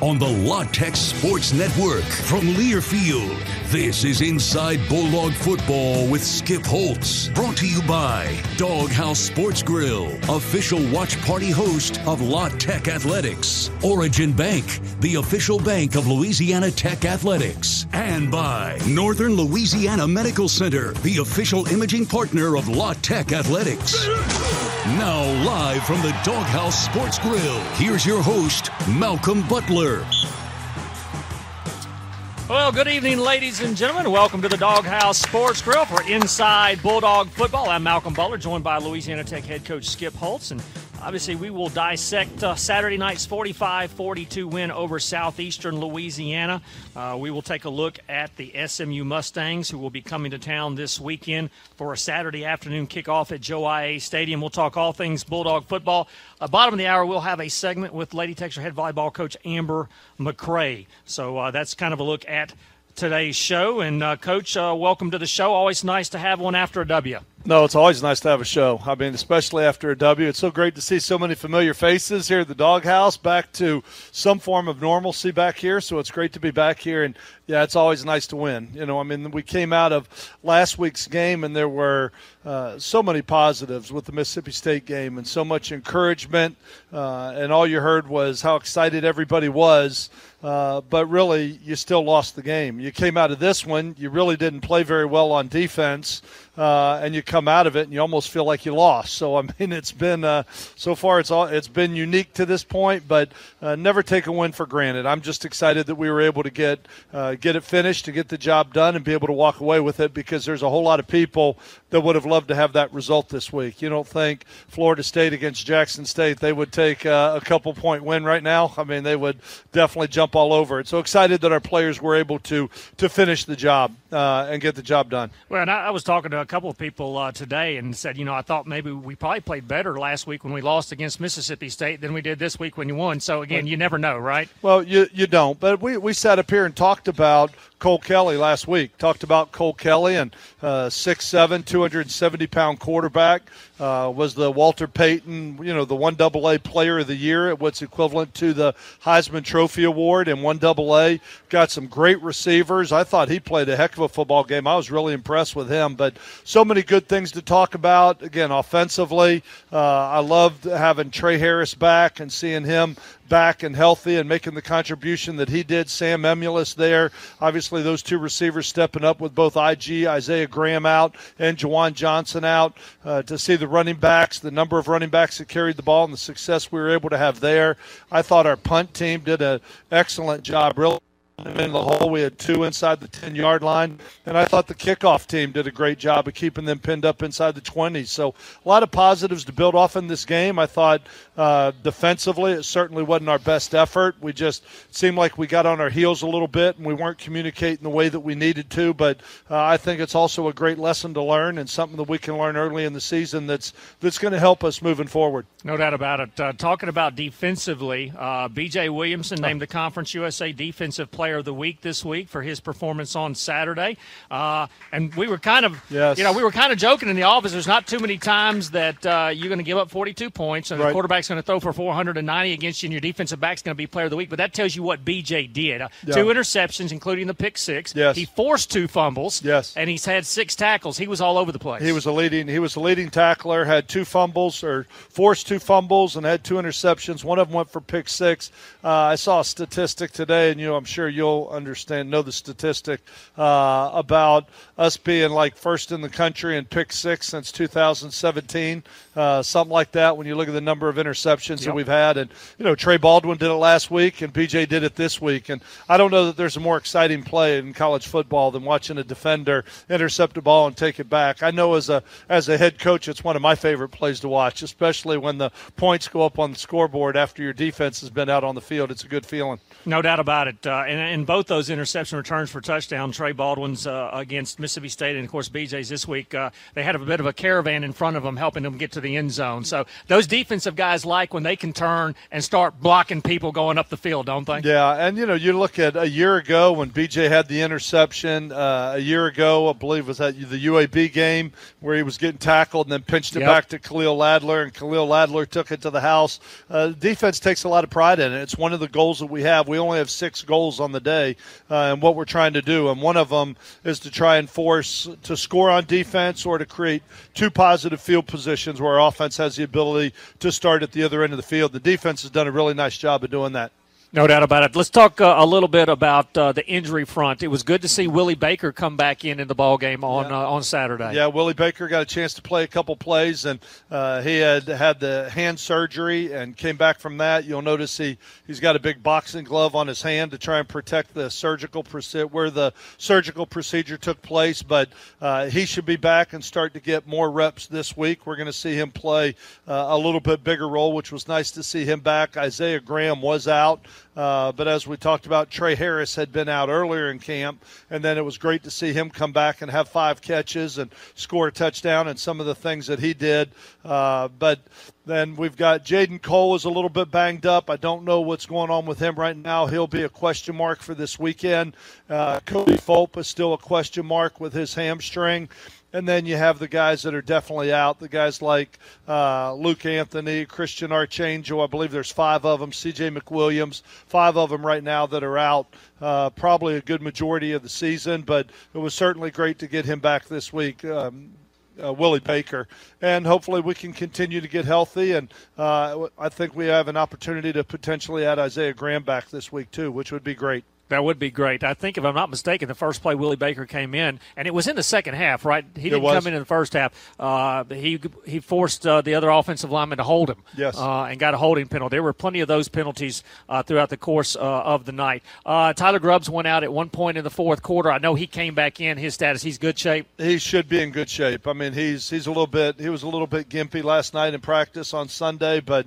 on the La Tech Sports Network from Learfield. This is Inside Bulldog Football with Skip Holtz, brought to you by Doghouse Sports Grill, official watch party host of La Tech Athletics, Origin Bank, the official bank of Louisiana Tech Athletics, and by Northern Louisiana Medical Center, the official imaging partner of La Tech Athletics. Now, live from the Doghouse Sports Grill, here's your host, Malcolm Butler. Well, good evening, ladies and gentlemen. Welcome to the Doghouse Sports Grill for Inside Bulldog Football. I'm Malcolm Butler, joined by Louisiana Tech head coach Skip Holtz. And Obviously, we will dissect uh, Saturday night's 45 42 win over Southeastern Louisiana. Uh, we will take a look at the SMU Mustangs, who will be coming to town this weekend for a Saturday afternoon kickoff at Joe Aillet Stadium. We'll talk all things Bulldog football. Uh, bottom of the hour, we'll have a segment with Lady Techsters head volleyball coach Amber McCray. So uh, that's kind of a look at today's show. And, uh, Coach, uh, welcome to the show. Always nice to have one after a W. No, it's always nice to have a show. I mean, especially after a W. It's so great to see so many familiar faces here at the doghouse, back to some form of normalcy back here. So it's great to be back here. And yeah, it's always nice to win. You know, I mean, we came out of last week's game and there were uh, so many positives with the Mississippi State game and so much encouragement. Uh, and all you heard was how excited everybody was. Uh, but really, you still lost the game. You came out of this one, you really didn't play very well on defense uh, and you come out of it and you almost feel like you lost. So I mean, it's been uh, so far it's all it's been unique to this point, but uh, never take a win for granted. I'm just excited that we were able to get uh, get it finished, to get the job done, and be able to walk away with it because there's a whole lot of people that would have loved to have that result this week. You don't think Florida State against Jackson State they would take uh, a couple point win right now? I mean, they would definitely jump all over it. So excited that our players were able to to finish the job uh, and get the job done. Well, and I, I was talking to a couple of people uh, today and said, you know, I thought maybe we probably played better last week when we lost against Mississippi State than we did this week when you won. So again, you never know, right? Well, you you don't. But we we sat up here and talked about Cole Kelley last week. Talked about Cole Kelley and uh, six seven, two hundred seventy pound quarterback. Uh, was the Walter Payton, you know, the one double A player of the year at what's equivalent to the Heisman Trophy Award and one double A. Got some great receivers. I thought he played a heck of a football game. I was really impressed with him. But so many good things to talk about. Again, offensively, uh, I loved having Trey Harris back and seeing him back and healthy and making the contribution that he did. Sam Emilus there. Obviously, those two receivers stepping up with both IG, Isaiah Graham out, and Juwan Johnson out. Uh, to see the running backs, the number of running backs that carried the ball, and the success we were able to have there. I thought our punt team did an excellent job, really in the hole. We had two inside the 10 yard line. And I thought the kickoff team did a great job of keeping them pinned up inside the 20. So a lot of positives to build off in this game. I thought uh, defensively, it certainly wasn't our best effort. We just seemed like we got on our heels a little bit and we weren't communicating the way that we needed to. But uh, I think it's also a great lesson to learn and something that we can learn early in the season that's, that's going to help us moving forward. No doubt about it. Uh, talking about defensively, uh, BJ Williamson named the Conference USA Defensive Player Player of the Week this week for his performance on Saturday. Uh, and we were kind of, yes. you know, we were kind of joking in the office. There's not too many times that uh, you're going to give up 42 points and right. the quarterback's going to throw for 490 against you, and your defensive back's going to be Player of the Week. But that tells you what BJ did. Uh, yeah. Two interceptions, including the pick six. Yes. He forced two fumbles. Yes. And he's had six tackles. He was all over the place. He was a leading. He was a leading tackler. Had two fumbles or forced two fumbles and had two interceptions. One of them went for pick six. Uh, I saw a statistic today, and you know, I'm sure you'll understand, know the statistic uh, about us being like first in the country in pick six since 2017, uh, something like that. When you look at the number of interceptions yep. that we've had, and you know, Trey Baldwin did it last week, and BJ did it this week, and I don't know that there's a more exciting play in college football than watching a defender intercept a ball and take it back. I know as a as a head coach, it's one of my favorite plays to watch, especially when the points go up on the scoreboard after your defense has been out on the field. It's a good feeling. No doubt about it. Uh, and, and both those interception returns for touchdown, Trey Baldwin's uh, against Mississippi State, and of course BJ's this week. Uh, they had a bit of a caravan in front of them, helping them get to the end zone. So those defensive guys like when they can turn and start blocking people going up the field, don't they? Yeah, and you know, you look at a year ago when BJ had the interception. Uh, a year ago, I believe was at the UAB game where he was getting tackled and then pinched it yep. back to Khalil Ladler, and Khalil Ladler took it to the house. Uh, defense takes a lot of pride in it. It's one of the goals that we have. We only have six goals on the day, uh, and what we're trying to do, and one of them is to try and force to score on defense or to create two positive field positions where offense has the ability to start at the other end of the field. The defense has done a really nice job of doing that. No doubt about it. Let's talk uh, a little bit about uh, the injury front. It was good to see Willie Baker come back in in the ball game on yeah. uh, on Saturday. Yeah, Willie Baker got a chance to play a couple plays, and uh, he had had the hand surgery and came back from that. You'll notice he he's got a big boxing glove on his hand to try and protect the surgical where the surgical procedure took place. But uh, he should be back and start to get more reps this week. We're going to see him play uh, a little bit bigger role, which was nice to see him back. Isaiah Graham was out. Uh, but as we talked about, Trey Harris had been out earlier in camp, and then it was great to see him come back and have five catches and score a touchdown and some of the things that he did. Uh, but then we've got Jaden Cole is a little bit banged up. I don't know what's going on with him right now. He'll be a question mark for this weekend. Uh, Cody Fulp is still a question mark with his hamstring. And then you have the guys that are definitely out. The guys like uh, Luke Anthony, Christian Archangel. I believe there's five of them. C.J. McWilliams, five of them right now that are out. Uh, probably a good majority of the season, but it was certainly great to get him back this week. Um, uh, Willie Baker, and hopefully we can continue to get healthy. And uh, I think we have an opportunity to potentially add Isaiah Graham back this week too, which would be great. That would be great. I think, if I'm not mistaken, the first play Willie Baker came in, and it was in the second half, right? He didn't come in in the first half. Uh, he he forced uh, the other offensive lineman to hold him, yes, uh, and got a holding penalty. There were plenty of those penalties uh, throughout the course uh, of the night. Uh, Tyler Grubbs went out at one point in the fourth quarter. I know he came back in. His status, he's good shape. He should be in good shape. I mean, he's he's a little bit he was a little bit gimpy last night in practice on Sunday, but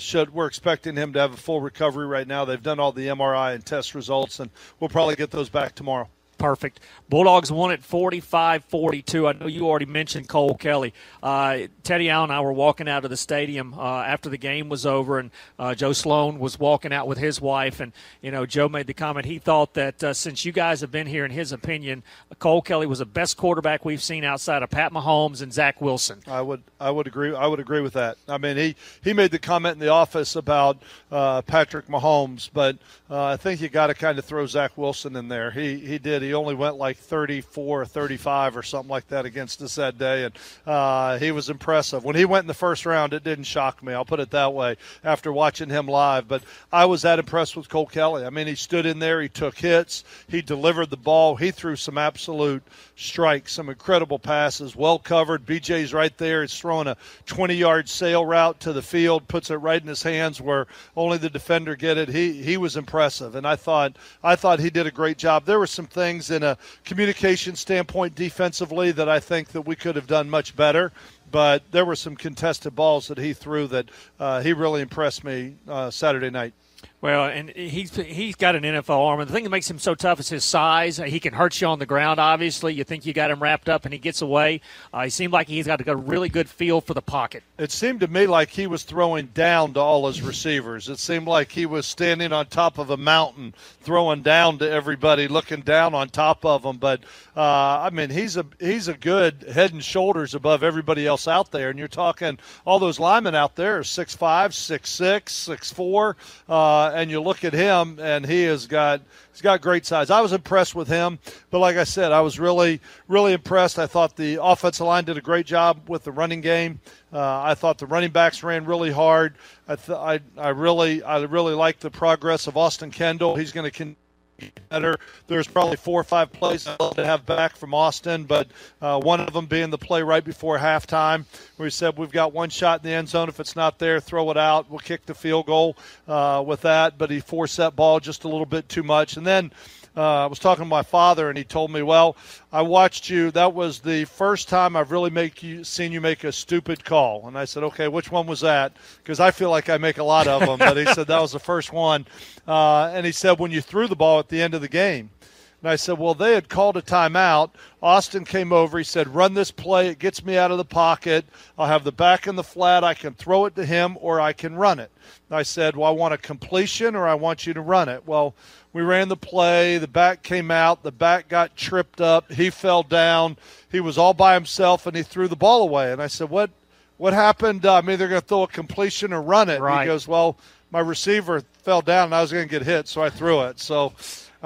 should we're expecting him to have a full recovery right now. They've done all the MRI and test results, and we'll probably probably get those back tomorrow. Perfect. Bulldogs won at 45 42. I know you already mentioned Cole Kelley. Uh, Teddy Allen and I were walking out of the stadium uh, after the game was over, and uh, Joe Sloan was walking out with his wife. And, you know, Joe made the comment he thought that uh, since you guys have been here, in his opinion, Cole Kelley was the best quarterback we've seen outside of Pat Mahomes and Zach Wilson. I would, I would agree. I would agree with that. I mean, he, he made the comment in the office about uh, Patrick Mahomes, but uh, I think you got to kind of throw Zach Wilson in there. He, he did. He only went like 34 or 35 or something like that against us that day, and uh, he was impressive. When he went in the first round, it didn't shock me. I'll put it that way after watching him live. But I was that impressed with Cole Kelley. I mean, he stood in there, he took hits, he delivered the ball, he threw some absolute strikes, some incredible passes, well covered. BJ's right there. He's throwing a 20 yard sail route to the field, puts it right in his hands where only the defender get it. He he was impressive, and I thought I thought he did a great job. There were some things in a communication standpoint defensively that I think that we could have done much better. But there were some contested balls that he threw that uh, he really impressed me uh, Saturday night. Well, and he's he's got an NFL arm, and the thing that makes him so tough is his size. He can hurt you on the ground. Obviously, you think you got him wrapped up, and he gets away. Uh, he seemed like he's got a really good feel for the pocket. It seemed to me like he was throwing down to all his receivers. It seemed like he was standing on top of a mountain, throwing down to everybody, looking down on top of them. But uh, I mean, he's a he's a good head and shoulders above everybody else out there. And you're talking all those linemen out there six five, six six, six four. Uh, and you look at him, and he has got he's got great size. I was impressed with him, but like I said, I was really really impressed. I thought the offensive line did a great job with the running game. Uh, I thought the running backs ran really hard. I, th- I I really I really like the progress of Austin Kendall. He's going to better. There's probably four or five plays I'd love to have back from Austin, but uh, one of them being the play right before halftime where he said we've got one shot in the end zone. If it's not there, throw it out. We'll kick the field goal uh, with that. But he forced that ball just a little bit too much. And then uh, I was talking to my father, and he told me, "Well, I watched you. That was the first time I've really make you seen you make a stupid call." And I said, "Okay, which one was that?" Because I feel like I make a lot of them, but he said that was the first one. Uh, and he said when you threw the ball at the end of the game. And I said, Well, they had called a timeout. Austin came over. He said, Run this play. It gets me out of the pocket. I'll have the back in the flat. I can throw it to him or I can run it. And I said, Well, I want a completion or I want you to run it. Well, we ran the play. The back came out. The back got tripped up. He fell down. He was all by himself and he threw the ball away. And I said, What? What happened? Uh, I'm either going to throw a completion or run it. Right. He goes, Well, my receiver fell down and I was going to get hit, so I threw it. So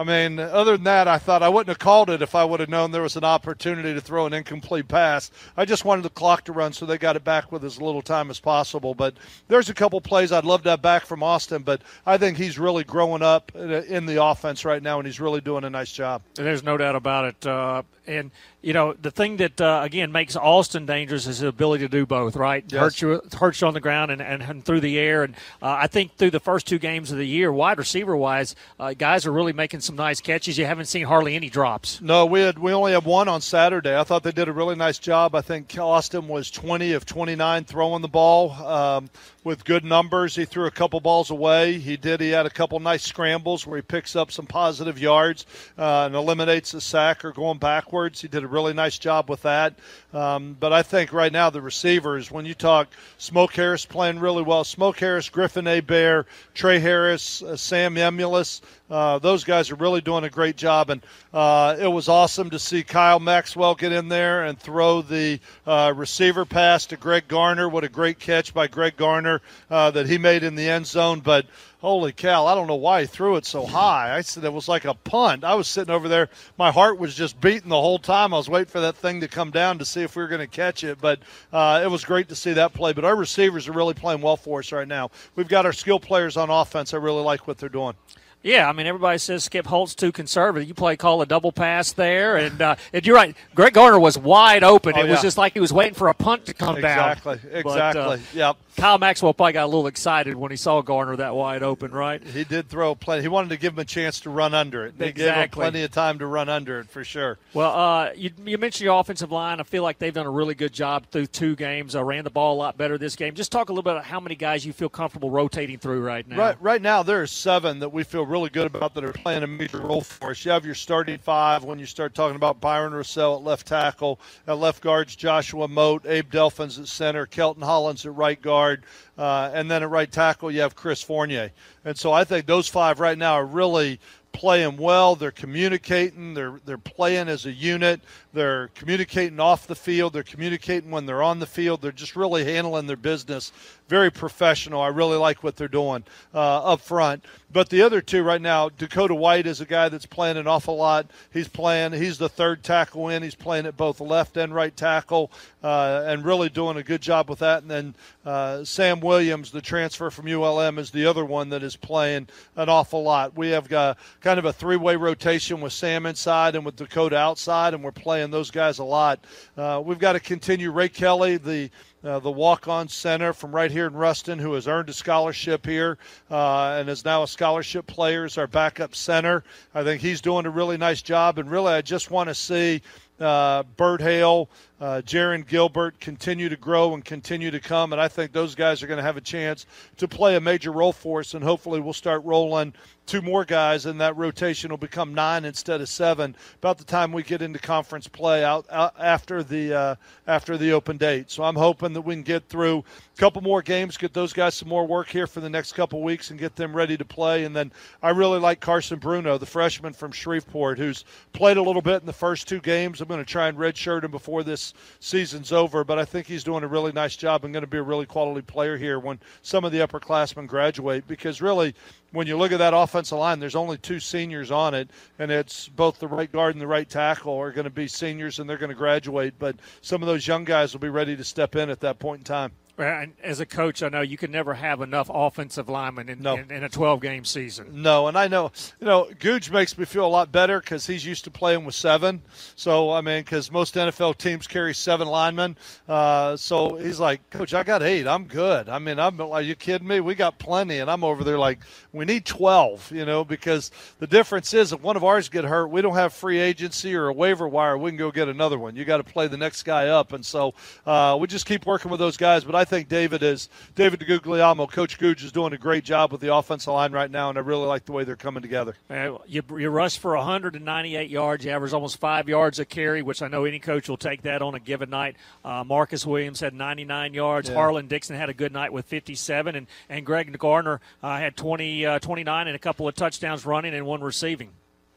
I mean, other than that, I thought I wouldn't have called it if I would have known there was an opportunity to throw an incomplete pass. I just wanted the clock to run so they got it back with as little time as possible. But there's a couple plays I'd love to have back from Austin, but I think he's really growing up in the offense right now, and he's really doing a nice job. There's no doubt about it. Uh, and you know the thing that uh, again makes Austin dangerous is his ability to do both. Right, yes. hurt you, hurt you on the ground and, and, and through the air. And uh, I think through the first two games of the year, wide receiver wise, uh, guys are really making some nice catches. You haven't seen hardly any drops. No, we had we only had one on Saturday. I thought they did a really nice job. I think Austin was 20 of 29 throwing the ball um, with good numbers. He threw a couple balls away. He did. He had a couple nice scrambles where he picks up some positive yards uh, and eliminates a sack or going backwards. He did a really nice job with that. Um, but I think right now the receivers, when you talk Smoke Harris playing really well, Smoke Harris, Griffin Hebert, Trey Harris, uh, Sam Emilus, uh, those guys are really doing a great job. And uh, it was awesome to see Kyle Maxwell get in there and throw the uh, receiver pass to Greg Garner. What a great catch by Greg Garner uh, that he made in the end zone. But holy cow, I don't know why he threw it so high. I said it was like a punt. I was sitting over there. My heart was just beating the whole time. I was waiting for that thing to come down to see if we were going to catch it. But uh, it was great to see that play. But our receivers are really playing well for us right now. We've got our skill players on offense. I really like what they're doing. Yeah, I mean everybody says Skip Holtz too conservative. You play call a double pass there, and, uh, and you're right. Greg Garner was wide open. Oh, it was just like he was waiting for a punt to come exactly, down. Exactly. But, uh, yep. Kyle Maxwell probably got a little excited when he saw Garner that wide open, right? He did throw plenty. He wanted to give him a chance to run under it. They Exactly. gave him plenty of time to run under it for sure. Well, uh, you, you mentioned your offensive line. I feel like they've done a really good job through two games. I ran the ball a lot better this game. Just talk a little bit about how many guys you feel comfortable rotating through right now. Right, right now there are seven that we feel really good about that are playing a major role for us. You have your starting five when you start talking about Byron Russell at left tackle, at left guards Joshua Mote, Abe Delphins at center, Kelton Hollins at right guard, uh, and then at right tackle you have Chris Fournier. And so I think those five right now are really playing well. They're communicating. They're they're playing as a unit. They're communicating off the field. They're communicating when they're on the field. They're just really handling their business. Very professional. I really like what they're doing uh, up front. But the other two right now, Dakota White is a guy that's playing an awful lot. He's playing. He's the third tackle in. He's playing at both left and right tackle, uh, and really doing a good job with that. And then uh, Sam Williams, the transfer from ULM, is the other one that is playing an awful lot. We have got kind of a three-way rotation with Sam inside and with Dakota outside, and we're playing those guys a lot. Uh, we've got to continue. Ray Kelly, the uh, the walk-on center from right here in Ruston, who has earned a scholarship here uh, and is now a scholarship player, our backup center. I think he's doing a really nice job, and really, I just want to see uh, Bert Hale, uh, Jaron Gilbert continue to grow and continue to come. And I think those guys are going to have a chance to play a major role for us. And hopefully we'll start rolling two more guys, and that rotation will become nine instead of seven. About the time we get into conference play out, out after the uh, after the open date. So I'm hoping that we can get through couple more games, get those guys some more work here for the next couple weeks, and get them ready to play. And then I really like Carson Bruno, the freshman from Shreveport, who's played a little bit in the first two games. I'm going to try and redshirt him before this season's over, but I think he's doing a really nice job and going to be a really quality player here when some of the upperclassmen graduate. Because really, when you look at that offensive line, there's only two seniors on it, and it's both the right guard and the right tackle are going to be seniors, and they're going to graduate. But some of those young guys will be ready to step in at that point in time. And as a coach, I know you can never have enough offensive linemen in, no. in, in, a 12 game season. No, and I know, you know, Googe makes me feel a lot better because he's used to playing with seven. So, I mean, because most NFL teams carry seven linemen. Uh, so he's like, Coach, I got eight. I'm good. I mean, I'm like, you kidding me? We got plenty. And I'm over there like, we need 12, you know, because the difference is if one of ours get hurt, we don't have free agency or a waiver wire. We can go get another one. You got to play the next guy up. And so uh, we just keep working with those guys. But I think David is David DeGuglielmo. Coach Googe is doing a great job with the offensive line right now, and I really like the way they're coming together. You, you rush for 198 yards. You average almost five yards a carry, which I know any coach will take that on a given night. Uh, Marcus Williams had 99 yards. Yeah. Harlan Dixon had a good night with 57, and and Greg Garner uh, had 20, uh, 29 and a couple of touchdowns running and one receiving.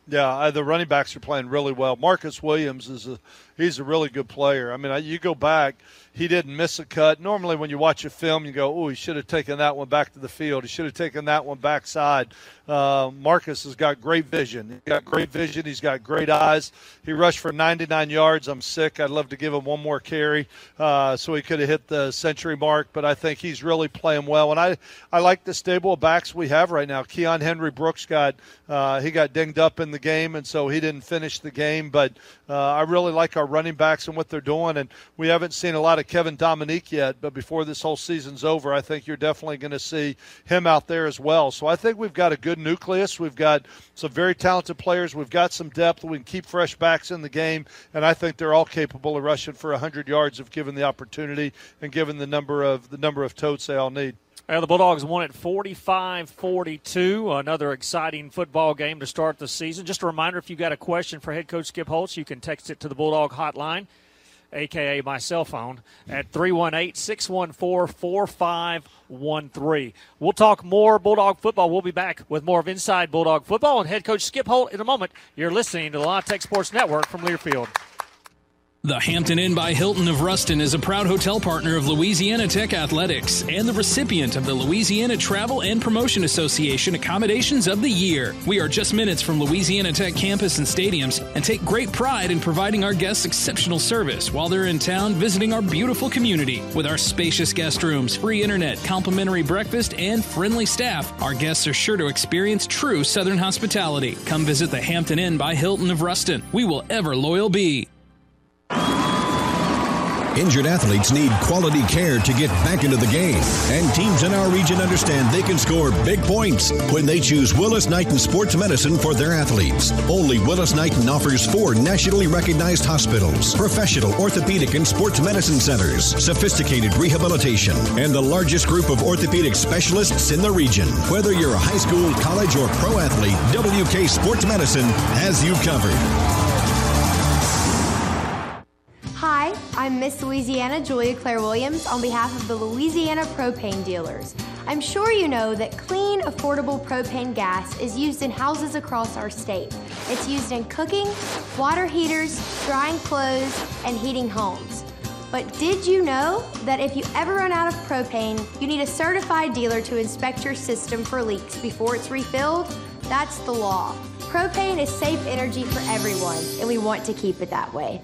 Yeah, uh, the running backs are playing really well. Marcus Williams is a he's a really good player. I mean, you go back he didn't miss a cut. Normally, when you watch a film, you go, "Oh, he should have taken that one back to the field. He should have taken that one backside." Uh, Marcus has got great vision. He's got great vision. He's got great eyes. He rushed for 99 yards. I'm sick. I'd love to give him one more carry uh, so he could have hit the century mark. But I think he's really playing well. And I, I like the stable of backs we have right now. Keon Henry Brooks got uh, he got dinged up in the game, and so he didn't finish the game. But uh, I really like our running backs and what they're doing. And we haven't seen a lot of Kevin Dominique yet, but before this whole season's over, I think you're definitely going to see him out there as well. So I think we've got a good nucleus. We've got some very talented players. We've got some depth. We can keep fresh backs in the game, and I think they're all capable of rushing for 100 yards if given the opportunity and given the number of the number of totes they all need. Uh, the Bulldogs won at 45 42. Another exciting football game to start the season. Just a reminder if you've got a question for head coach Skip Holtz, you can text it to the Bulldog hotline, aka my cell phone, at 318 614 4513. We'll talk more Bulldog football. We'll be back with more of Inside Bulldog football and head coach Skip Holtz in a moment. You're listening to the La Tech Sports Network from Learfield. The Hampton Inn by Hilton of Ruston is a proud hotel partner of Louisiana Tech Athletics and the recipient of the Louisiana Travel and Promotion Association Accommodations of the Year. We are just minutes from Louisiana Tech campus and stadiums and take great pride in providing our guests exceptional service while they're in town visiting our beautiful community. With our spacious guest rooms, free internet, complimentary breakfast, and friendly staff, our guests are sure to experience true Southern hospitality. Come visit the Hampton Inn by Hilton of Ruston. We will ever loyal be. Injured athletes need quality care to get back into the game, and teams in our region understand they can score big points when they choose Willis Knighton Sports Medicine for their athletes. Only Willis Knighton offers four nationally recognized hospitals, professional orthopedic and sports medicine centers, sophisticated rehabilitation, and the largest group of orthopedic specialists in the region. Whether you're a high school, college, or pro athlete, WK Sports Medicine has you covered. I'm Miss Louisiana Julia Claire Williams on behalf of the Louisiana Propane Dealers. I'm sure you know that clean, affordable propane gas is used in houses across our state. It's used in cooking, water heaters, drying clothes, and heating homes. But did you know that if you ever run out of propane, you need a certified dealer to inspect your system for leaks before it's refilled? That's the law. Propane is safe energy for everyone, and we want to keep it that way.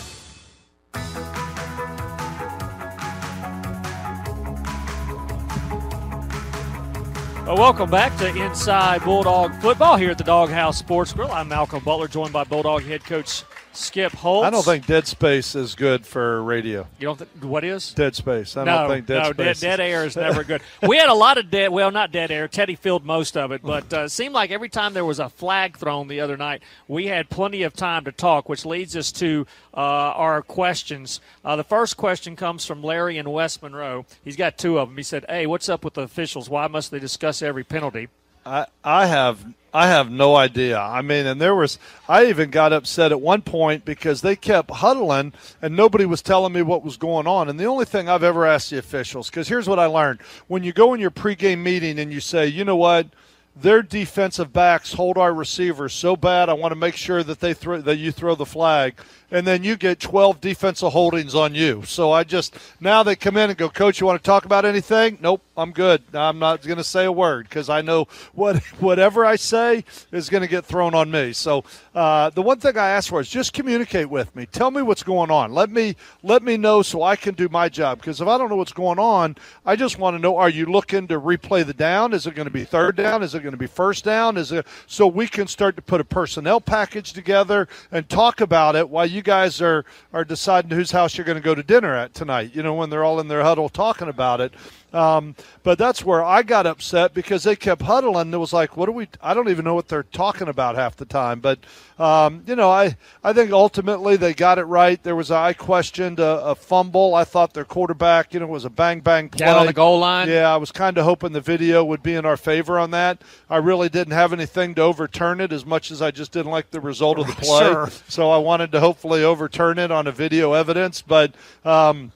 Well, welcome back to Inside Bulldog Football here at the Doghouse Sports Grill. I'm Malcolm Butler, joined by Bulldog head coach Skip Holtz. I don't think dead space is good for radio. You don't think what is dead space? I no, don't think dead no, space. Dead, dead air is never good. we had a lot of dead. Well, not dead air. Teddy filled most of it, but uh, seemed like every time there was a flag thrown the other night, we had plenty of time to talk, which leads us to uh, our questions. Uh, the first question comes from Larry in West Monroe. He's got two of them. He said, "Hey, what's up with the officials? Why must they discuss every penalty?" I, I have I have no idea. I mean, and there was I even got upset at one point because they kept huddling and nobody was telling me what was going on. And the only thing I've ever asked the officials because here's what I learned: when you go in your pregame meeting and you say, you know what. Their defensive backs hold our receivers so bad. I want to make sure that they throw that you throw the flag and then you get 12 defensive holdings on you. So I just now they come in and go, Coach, you want to talk about anything? Nope, I'm good. I'm not going to say a word because I know what whatever I say is going to get thrown on me. So uh, the one thing I ask for is just communicate with me. Tell me what's going on. Let me let me know so I can do my job. Because if I don't know what's going on, I just want to know: Are you looking to replay the down? Is it going to be third down? Is it going to be first down? Is it so we can start to put a personnel package together and talk about it while you you guys are are deciding whose house you're going to go to dinner at tonight. You know, when they're all in their huddle talking about it. Um, but that's where I got upset because they kept huddling. It was like, what do we? I don't even know what they're talking about half the time. But um, you know, I I think ultimately they got it right. There was I questioned a, a fumble. I thought their quarterback, you know, was a bang bang play Down on the goal line. Yeah, I was kind of hoping the video would be in our favor on that. I really didn't have anything to overturn it as much as I just didn't like the result of the play. Sure. So I wanted to hopefully overturn it on a video evidence, but. Um,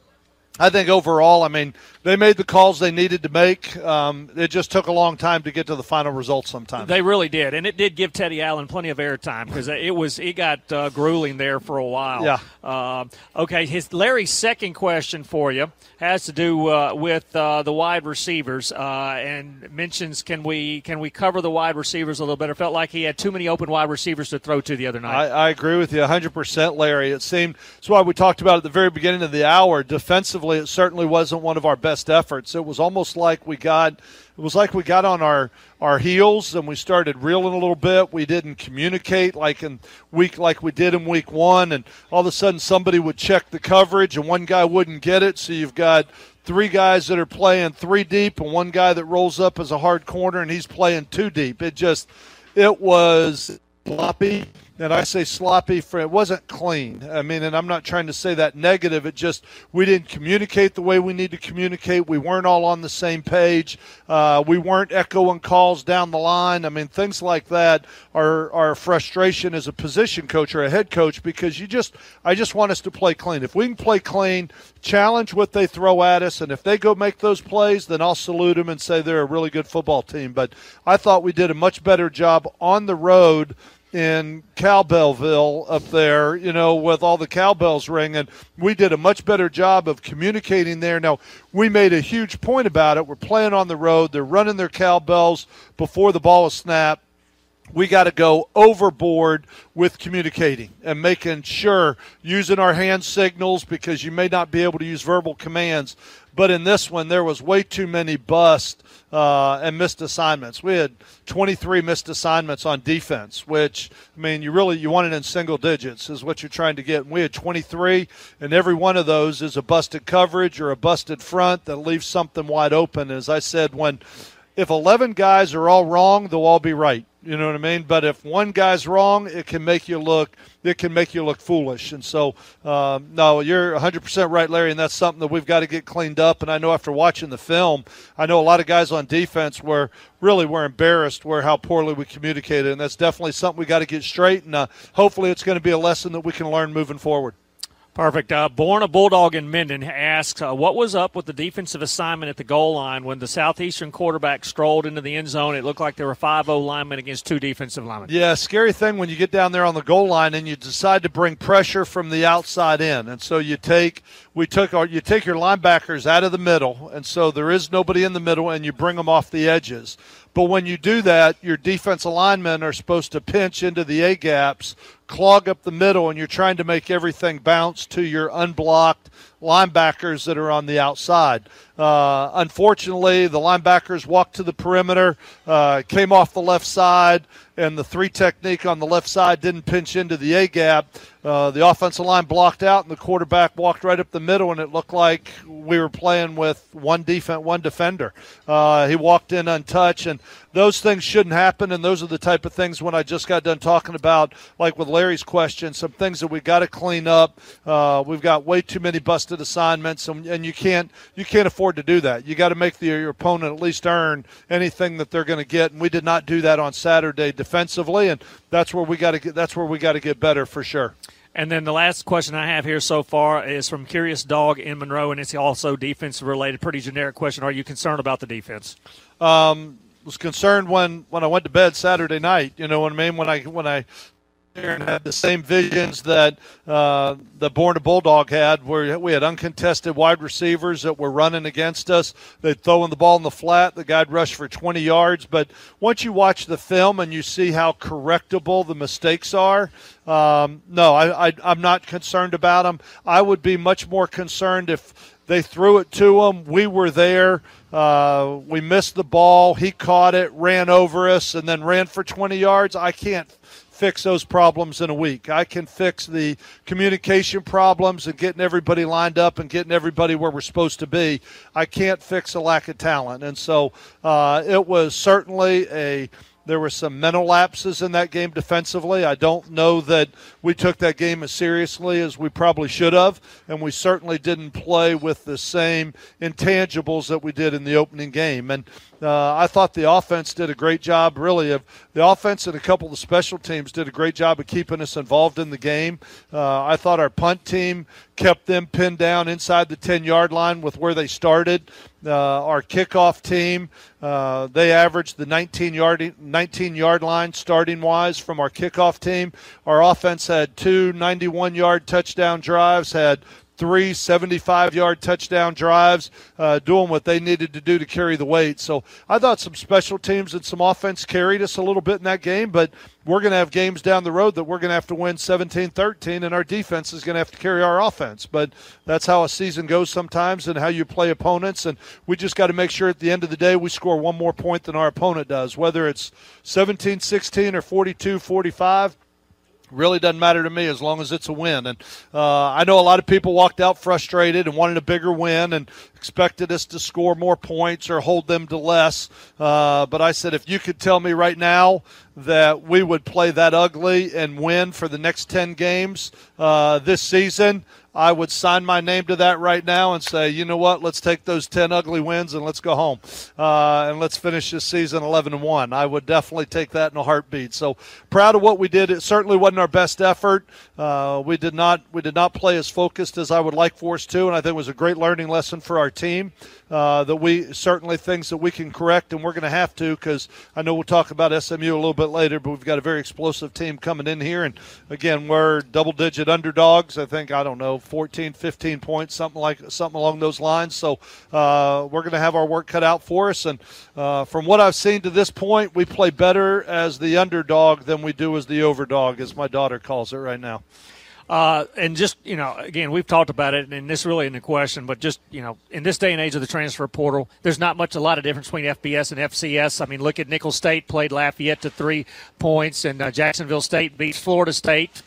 I think overall, I mean, they made the calls they needed to make. Um, it just took a long time to get to the final result. Sometimes they really did, and it did give Teddy Allen plenty of airtime because it was it got uh, grueling there for a while. Yeah. Uh, okay, his Larry's second question for you has to do uh, with uh, the wide receivers uh, and mentions can we can we cover the wide receivers a little better? Felt like he had too many open wide receivers to throw to the other night. I, I agree with you 100, percent Larry. It seemed that's why we talked about at the very beginning of the hour. Defensively, it certainly wasn't one of our best efforts. It was almost like we got it was like we got on our our heels and we started reeling a little bit. We didn't communicate like in week like we did in week one, and all of a sudden somebody would check the coverage and one guy wouldn't get it. So you've got three guys that are playing three deep and one guy that rolls up as a hard corner and he's playing two deep. It just it was sloppy and I say sloppy for it wasn't clean. I mean, and I'm not trying to say that negative. It just we didn't communicate the way we need to communicate. We weren't all on the same page. Uh, we weren't echoing calls down the line. I mean, things like that are are frustration as a position coach or a head coach because you just I just want us to play clean. If we can play clean, challenge what they throw at us, and if they go make those plays, then I'll salute them and say they're a really good football team. But I thought we did a much better job on the road in Cowbellville up there, you know, with all the cowbells ringing. We did a much better job of communicating there. Now, we made a huge point about it. We're playing on the road. They're running their cowbells before the ball is snapped we got to go overboard with communicating and making sure using our hand signals because you may not be able to use verbal commands but in this one, there was way too many busts uh, and missed assignments. We had 23 missed assignments on defense, which I mean, you really you want it in single digits is what you're trying to get. And we had 23, and every one of those is a busted coverage or a busted front that leaves something wide open. As I said, when if 11 guys are all wrong, they'll all be right. You know what I mean? But if one guy's wrong, it can make you look it can make you look foolish. And so, um, no, you're 100% right, Larry, and that's something that we've got to get cleaned up. And I know after watching the film, I know a lot of guys on defense were really were embarrassed where how poorly we communicated, and that's definitely something we got to get straight. And uh, hopefully, it's going to be a lesson that we can learn moving forward. Perfect. Uh, Born a Bulldog in Minden asks, uh, what was up with the defensive assignment at the goal line when the Southeastern quarterback strolled into the end zone? It looked like there were 5-0 linemen against two defensive linemen. Yeah, scary thing when you get down there on the goal line and you decide to bring pressure from the outside in, and so you take we took our you take your linebackers out of the middle, and so there is nobody in the middle, and you bring them off the edges. But when you do that, your defense linemen are supposed to pinch into the A gaps, clog up the middle, and you're trying to make everything bounce to your unblocked linebackers that are on the outside. Uh, unfortunately, the linebackers walked to the perimeter, uh, came off the left side, and the three technique on the left side didn't pinch into the A gap. Uh, the offensive line blocked out, and the quarterback walked right up the middle, and it looked like we were playing with one defense, one defender. Uh, he walked in untouched, and those things shouldn't happen. And those are the type of things when I just got done talking about, like with Larry's question, some things that we got to clean up. Uh, we've got way too many busted assignments, and, and you can't you can't afford to do that. You got to make the, your opponent at least earn anything that they're going to get, and we did not do that on Saturday defensively, and that's where we got to get. That's where we got to get better for sure. And then the last question I have here so far is from Curious Dog in Monroe, and it's also defense related. Pretty generic question. Are you concerned about the defense? Um, was concerned when when I went to bed Saturday night. You know what I mean? When I when I and had the same visions that uh, the Born a Bulldog had, where we had uncontested wide receivers that were running against us. They'd throw throwing the ball in the flat. The guy'd rush for 20 yards. But once you watch the film and you see how correctable the mistakes are, um, no, I, I, I'm not concerned about them. I would be much more concerned if they threw it to him. We were there. Uh, we missed the ball. He caught it, ran over us, and then ran for 20 yards. I can't fix those problems in a week. I can fix the communication problems and getting everybody lined up and getting everybody where we're supposed to be. I can't fix a lack of talent. And so uh, it was certainly a there were some mental lapses in that game defensively. I don't know that we took that game as seriously as we probably should have, and we certainly didn't play with the same intangibles that we did in the opening game. And uh, I thought the offense did a great job, really. Of the offense and a couple of the special teams did a great job of keeping us involved in the game. Uh, I thought our punt team kept them pinned down inside the 10 yard line with where they started. Uh, our kickoff team, uh, they averaged the 19 yard 19 yard line starting wise from our kickoff team. Our offense had two 91 yard touchdown drives, had three 75 yard touchdown drives, uh, doing what they needed to do to carry the weight. So I thought some special teams and some offense carried us a little bit in that game, but we're going to have games down the road that we're going to have to win 17 13, and our defense is going to have to carry our offense. But that's how a season goes sometimes and how you play opponents. And we just got to make sure at the end of the day we score one more point than our opponent does, whether it's 17 16 or 42 45 really doesn't matter to me as long as it's a win. And uh, I know a lot of people walked out frustrated and wanted a bigger win and expected us to score more points or hold them to less. Uh, but I said, if you could tell me right now that we would play that ugly and win for the next 10 games uh, this season, I would sign my name to that right now and say, you know what, let's take those 10 ugly wins and let's go home. Uh, and let's finish this season 11 and 1. I would definitely take that in a heartbeat. So proud of what we did. It certainly wasn't our best effort. Uh, we did not we did not play as focused as I would like for us to, and I think it was a great learning lesson for our team uh, that we certainly things that we can correct, and we're going to have to because I know we'll talk about SMU a little bit later, but we've got a very explosive team coming in here, and again, we're double-digit underdogs. I think I don't know, 14, 15 points, something like something along those lines. So uh, we're going to have our work cut out for us, and uh, from what I've seen to this point, we play better as the underdog than we do as the overdog, as my daughter calls it right now. Uh, and just you know, again, we've talked about it, and this really isn't a question, but just you know, in this day and age of the transfer portal, there's not much a lot of difference between FBS and FCS. I mean, look at Nicholls State played Lafayette to three points, and uh, Jacksonville State beats Florida State.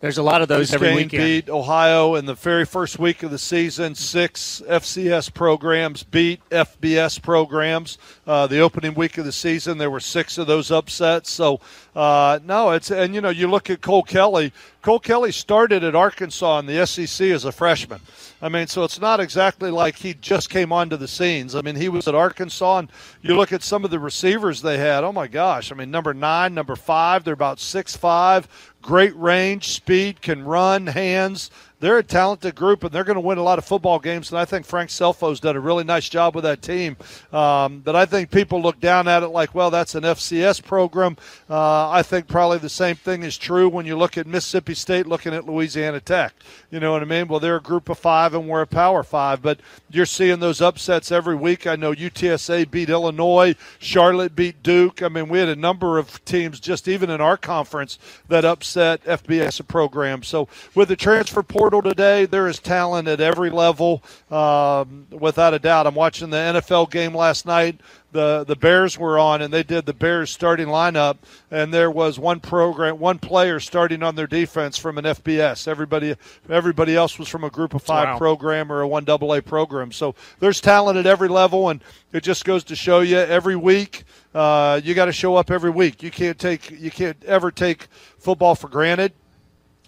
There's a lot of those every weekend. beat Ohio in the very first week of the season. Six FCS programs beat FBS programs. Uh, the opening week of the season, there were six of those upsets. So uh, no, it's and you know you look at Cole Kelley. Cole Kelley started at Arkansas in the SEC as a freshman. I mean, so it's not exactly like he just came onto the scenes. I mean, he was at Arkansas, and you look at some of the receivers they had. Oh my gosh! I mean, number nine, number five, they're about six five. Great range, speed, can run, hands. They're a talented group and they're going to win a lot of football games. And I think Frank Scelfo's done a really nice job with that team. Um, but I think people look down at it like, well, that's an FCS program. Uh, I think probably the same thing is true when you look at Mississippi State looking at Louisiana Tech. You know what I mean? Well, they're a group of five and we're a power five, but you're seeing those upsets every week. I know UTSA beat Illinois, Charlotte beat Duke. I mean, we had a number of teams just even in our conference that upset FBS programs. So with the transfer portal today, there is talent at every level, um, without a doubt. I'm watching the NFL game last night the the Bears were on, and they did the Bears starting lineup, and there was one program, one player starting on their defense from an FBS. Everybody everybody else was from a Group of Five Wow. program or a one AA A program. So there's talent at every level, and it just goes to show you every week. Uh, you got to show up every week. You can't take you can't ever take football for granted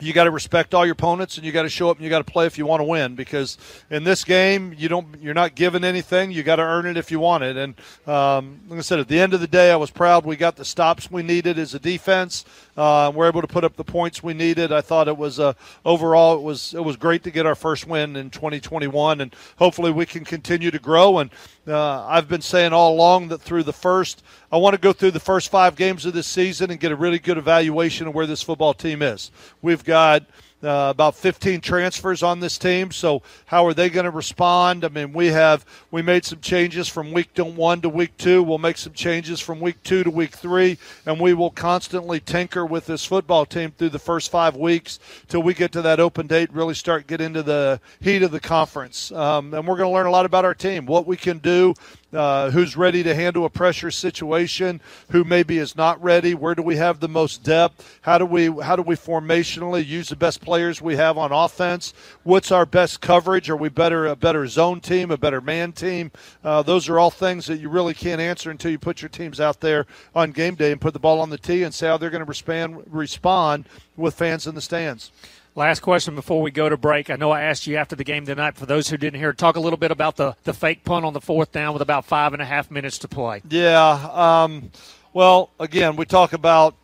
you got to respect all your opponents and you got to show up and you got to play if you want to win because in this game you don't you're not given anything you got to earn it if you want it. And um, like i said at the end of the day i was proud we got the stops we needed as a defense. Uh, we're able to put up the points we needed. I thought it was uh, overall it was it was great to get our first win in 2021 and hopefully we can continue to grow. And uh, I've been saying all along that through the first, I want to go through the first five games of this season and get a really good evaluation of where this football team is. We've got uh, about 15 transfers on this team. So how are they going to respond? I mean, we have we made some changes from week one to week two. We'll make some changes from week two to week three, and we will constantly tinker with this football team through the first five weeks till we get to that open date. Really start get into the heat of the conference, um, and we're going to learn a lot about our team, what we can do uh, who's ready to handle a pressure situation, who maybe is not ready. Where do we have the most depth? How do we how do we formationally use the best players we have on offense? What's our best coverage? Are we better a better zone team, a better man team? Uh, those are all things that you really can't answer until you put your teams out there on game day and put the ball on the tee and see how they're going to respond respond with fans in the stands. Last question before we go to break. I know I asked you after the game tonight. For those who didn't hear, talk a little bit about the, the fake punt on the fourth down with about five and a half minutes to play. Yeah. Um, well, again, we talk about.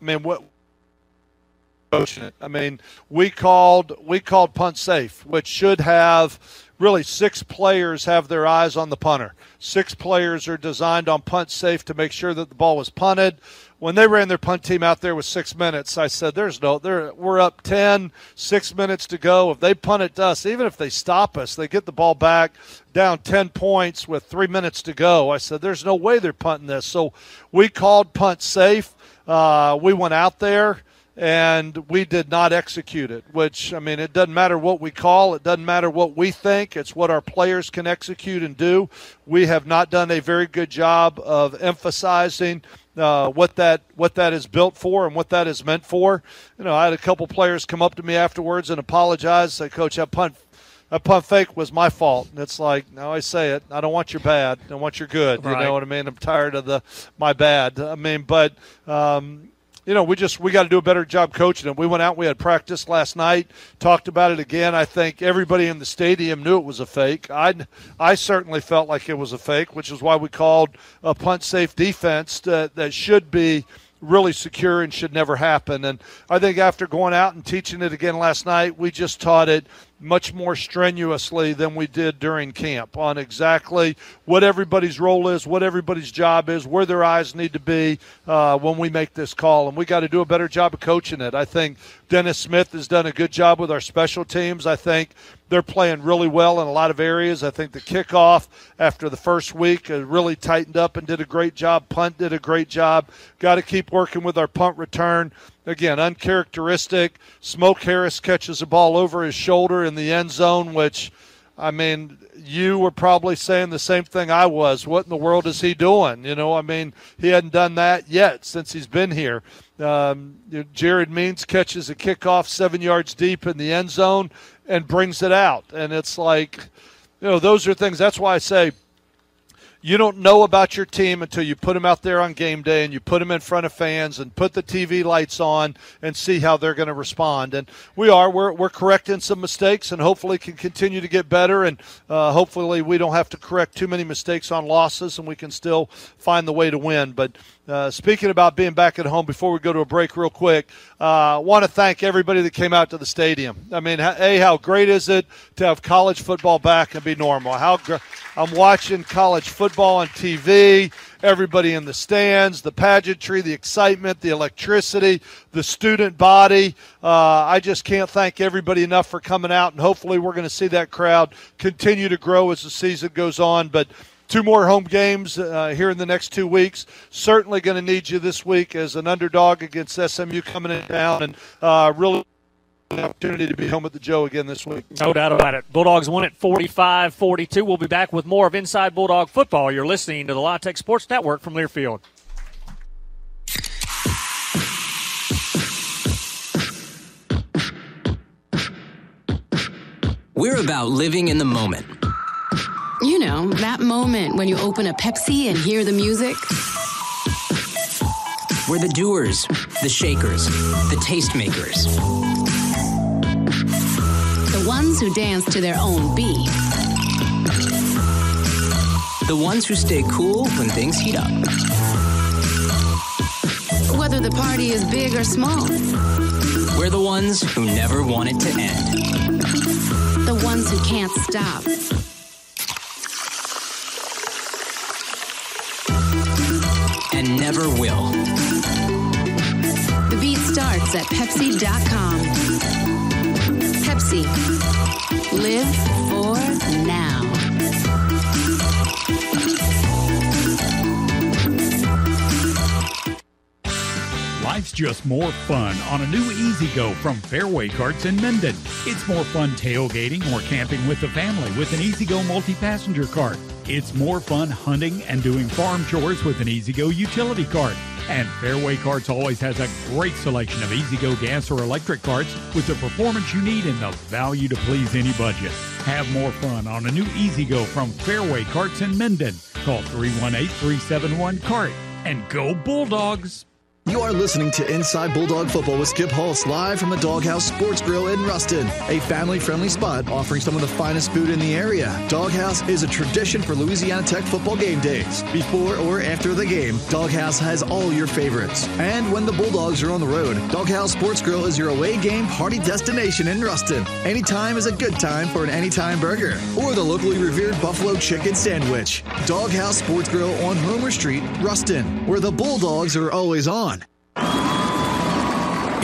I mean, what. I mean, we called we called punt safe, which should have really six players have their eyes on the punter. Six players are designed on punt safe to make sure that the ball was punted. When they ran their punt team out there with six minutes, I said, "There's no, there. We're up 10, six minutes to go. If they punt it to us, even if they stop us, they get the ball back down 10 points with three minutes to go." I said, "There's no way they're punting this." So we called punt safe. Uh, we went out there and we did not execute it. Which I mean, it doesn't matter what we call, it doesn't matter what we think. It's what our players can execute and do. We have not done a very good job of emphasizing. Uh, what that what that is built for and what that is meant for. You know, I had a couple players come up to me afterwards and apologize. Say, Coach, that punt that punt fake was my fault. And it's like, now I say it. I don't want your bad. I want your good. Right. You know what I mean? I'm tired of the my bad. I mean, but um, you know, we just we got to do a better job coaching it. We went out, we had practice last night, talked about it again. I think everybody in the stadium knew it was a fake. I I certainly felt like it was a fake, which is why we called a punt safe defense that that should be really secure and should never happen. And I think after going out and teaching it again last night, we just taught it much more strenuously than we did during camp on exactly what everybody's role is, what everybody's job is, where their eyes need to be uh, when we make this call. And we got to do a better job of coaching it. I think Dennis Smith has done a good job with our special teams. I think they're playing really well in a lot of areas. I think the kickoff after the first week really tightened up and did a great job. Punt did a great job. Got to keep working with our punt return. Again, uncharacteristic. Smoke Harris catches a ball over his shoulder in the end zone, which, I mean, you were probably saying the same thing I was. What in the world is he doing? You know, I mean, he hadn't done that yet since he's been here. Um, Jared Means catches a kickoff seven yards deep in the end zone and brings it out. And it's like, you know, those are things. That's why I say you don't know about your team until you put them out there on game day and you put them in front of fans and put the TV lights on and see how they're going to respond. And we are we're, we're correcting some mistakes and hopefully can continue to get better. And uh, hopefully we don't have to correct too many mistakes on losses and we can still find the way to win. But uh, speaking about being back at home, before we go to a break, real quick, I uh, want to thank everybody that came out to the stadium. I mean, a how great is it to have college football back and be normal? How I'm watching college football on TV. Everybody in the stands, the pageantry, the excitement, the electricity, the student body. Uh, I just can't thank everybody enough for coming out, and hopefully, we're going to see that crowd continue to grow as the season goes on. But two more home games uh, here in the next two weeks. Certainly going to need you this week as an underdog against SMU coming in town, and uh, really opportunity to be home at the Joe again this week. No doubt about it. Bulldogs won at 45 42. We'll be back with more of Inside Bulldog Football. You're listening to the La Tech Sports Network from Learfield. We're about living in the moment you know, that moment when you open a Pepsi and hear the music. We're the doers, the shakers, the tastemakers. The ones who dance to their own beat. The ones who stay cool when things heat up. Whether the party is big or small. We're the ones who never want it to end. The ones who can't stop. Never will. The beat starts at Pepsi.com. Pepsi. Live for now. Life's just more fun on a new E-Z-GO from Fairway Carts in Minden. It's more fun tailgating or camping with the family with an E-Z-GO multi-passenger cart. It's more fun hunting and doing farm chores with an E-Z-GO utility cart. And Fairway Carts always has a great selection of E-Z-GO gas or electric carts with the performance you need and the value to please any budget. Have more fun on a new E-Z-GO from Fairway Carts in Minden. Call 318 371 CART and go Bulldogs! You are listening to Inside Bulldog Football with Skip Holtz live from the Doghouse Sports Grill in Ruston, a family friendly spot offering some of the finest food in the area. Doghouse is a tradition for Louisiana Tech football game days. Before or after the game, Doghouse has all your favorites. And when the Bulldogs are on the road, Doghouse Sports Grill is your away game party destination in Ruston. Anytime is a good time for an anytime burger or the locally revered buffalo chicken sandwich. Doghouse Sports Grill on Homer Street, Ruston, where the Bulldogs are always on.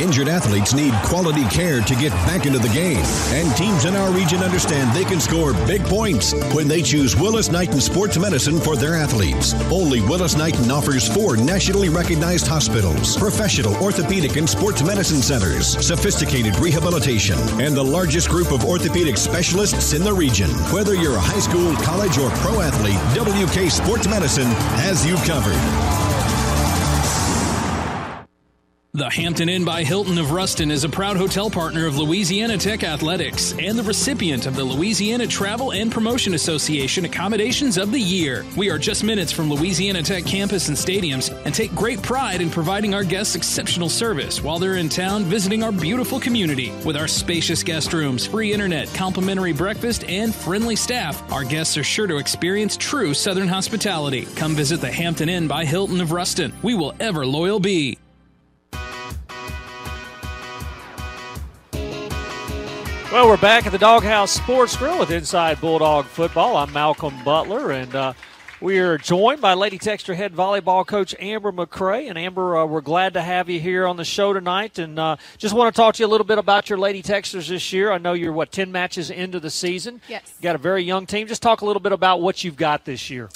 Injured athletes need quality care to get back into the game, and teams in our region understand they can score big points when they choose Willis Knighton Sports Medicine for their athletes. Only Willis Knighton offers four nationally recognized hospitals, professional orthopedic and sports medicine centers, sophisticated rehabilitation, and the largest group of orthopedic specialists in the region. Whether you're a high school, college, or pro athlete, WK Sports Medicine has you covered. The Hampton Inn by Hilton of Ruston is a proud hotel partner of Louisiana Tech Athletics and the recipient of the Louisiana Travel and Promotion Association Accommodations of the Year. We are just minutes from Louisiana Tech campus and stadiums and take great pride in providing our guests exceptional service while they're in town visiting our beautiful community. With our spacious guest rooms, free internet, complimentary breakfast, and friendly staff, our guests are sure to experience true Southern hospitality. Come visit the Hampton Inn by Hilton of Ruston. We will ever loyal be. Well, we're back at the Doghouse Sports Grill with Inside Bulldog Football. I'm Malcolm Butler, and uh, we are joined by Lady Techster head volleyball coach Amber McCray. And Amber, uh, we're glad to have you here on the show tonight. And uh, just want to talk to you a little bit about your Lady Techsters this year. I know you're what ten matches into the season. Yes. You got a very young team. Just talk a little bit about what you've got this year.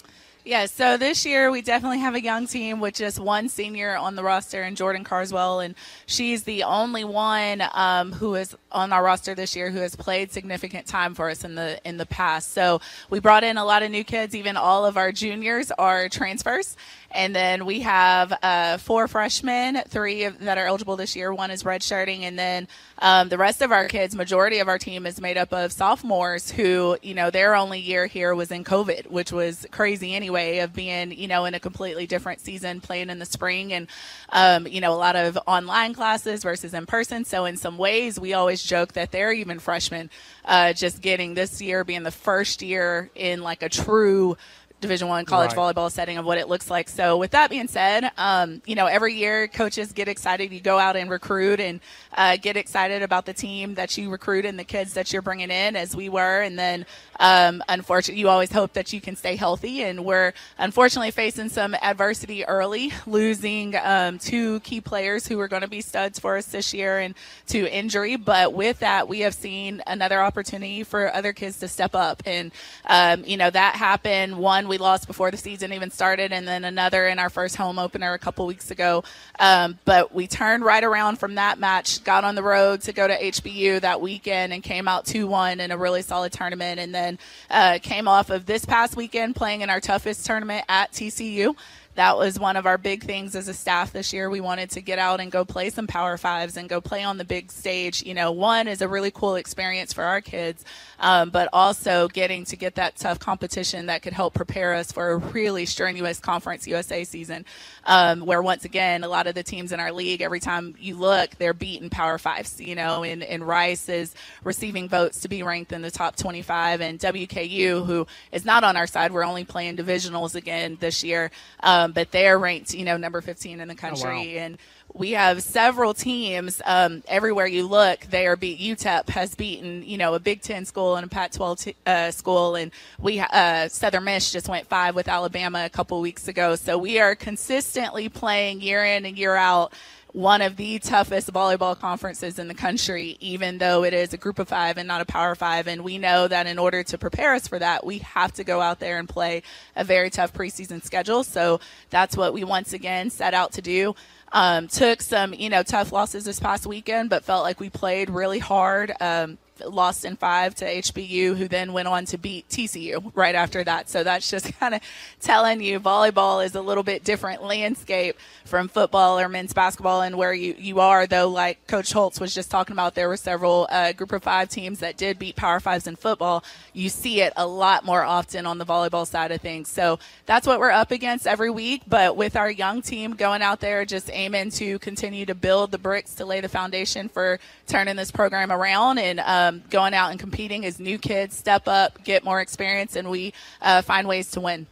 Yeah, so this year we definitely have a young team with just one senior on the roster, and Jordan Carswell, and she's the only one um, who is on our roster this year who has played significant time for us in the in the past. So we brought in a lot of new kids. Even all of our juniors are transfers, and then we have uh, four freshmen, three that are eligible this year. One is redshirting, and then um, the rest of our kids, majority of our team is made up of sophomores who, you know, their only year here was in COVID, which was crazy anyway, of being, you know, in a completely different season, playing in the spring, and um, you know, a lot of online classes versus in person. So in some ways, we always joke that they're even freshmen, uh, just getting this year being the first year in like a true Division One college Right. volleyball setting of what it looks like. So, with that being said, um, you know, every year coaches get excited. You go out and recruit and uh, get excited about the team that you recruit and the kids that you're bringing in, as we were. And then, um, unfortunately, you always hope that you can stay healthy. And we're unfortunately facing some adversity early, losing um, two key players who were going to be studs for us this year and to injury. But with that, we have seen another opportunity for other kids to step up. And, um, you know, that happened. One we lost before the season even started, and then another in our first home opener a couple weeks ago. Um, but we turned right around from that match, got on the road to go to HBU that weekend, and came out 2 1 in a really solid tournament. And then uh, came off of this past weekend playing in our toughest tournament at TCU that was one of our big things as a staff this year. We wanted to get out and go play some Power Fives and go play on the big stage. You know, one is a really cool experience for our kids, um, but also getting to get that tough competition that could help prepare us for a really strenuous Conference USA season, um, where once again, a lot of the teams in our league, every time you look, they're beating Power Fives, you know, and, and Rice is receiving votes to be ranked in the top 25, and WKU, who is not on our side, we're only playing divisionals again this year. Um, but they're ranked, you know, number 15 in the country. And we have several teams um, everywhere you look. They are beat. UTEP has beaten, you know, a Big Ten school and a Pac-12 t- uh, school, and we uh, Southern Miss just went five with Alabama a couple weeks ago. So we are consistently playing year in and year out one of the toughest volleyball conferences in the country, even though it is a group of five and not a power five. And we know that in order to prepare us for that, we have to go out there and play a very tough preseason schedule. So that's what we once again set out to do. Um, took some, you know, tough losses this past weekend, but felt like we played really hard. Um, lost in five to HBU, who then went on to beat TCU right after that. So that's just kind of telling you volleyball is a little bit different landscape from football or men's basketball and where you, you are, though, like Coach Holtz was just talking about, there were several uh, group of five teams that did beat Power Fives in football. You see it a lot more often on the volleyball side of things. So that's what we're up against every week. But with our young team going out there, just aiming to continue to build the bricks to lay the foundation for turning this program around and um, going out and competing as new kids step up, get more experience, and we uh, find ways to win.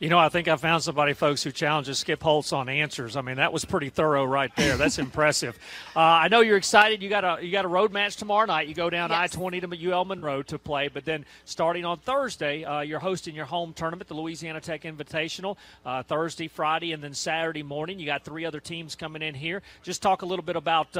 You know, I think I found somebody, folks, who challenges Skip Holtz on answers. I mean, that was pretty thorough right there. That's impressive. Uh, I know you're excited. You got a you got a road match tomorrow night. You go down I twenty to UL Monroe to play, but then starting on Thursday, uh, you're hosting your home tournament, the Louisiana Tech Invitational. Uh, Thursday, Friday, and then Saturday morning. You got three other teams coming in here. Just talk a little bit about.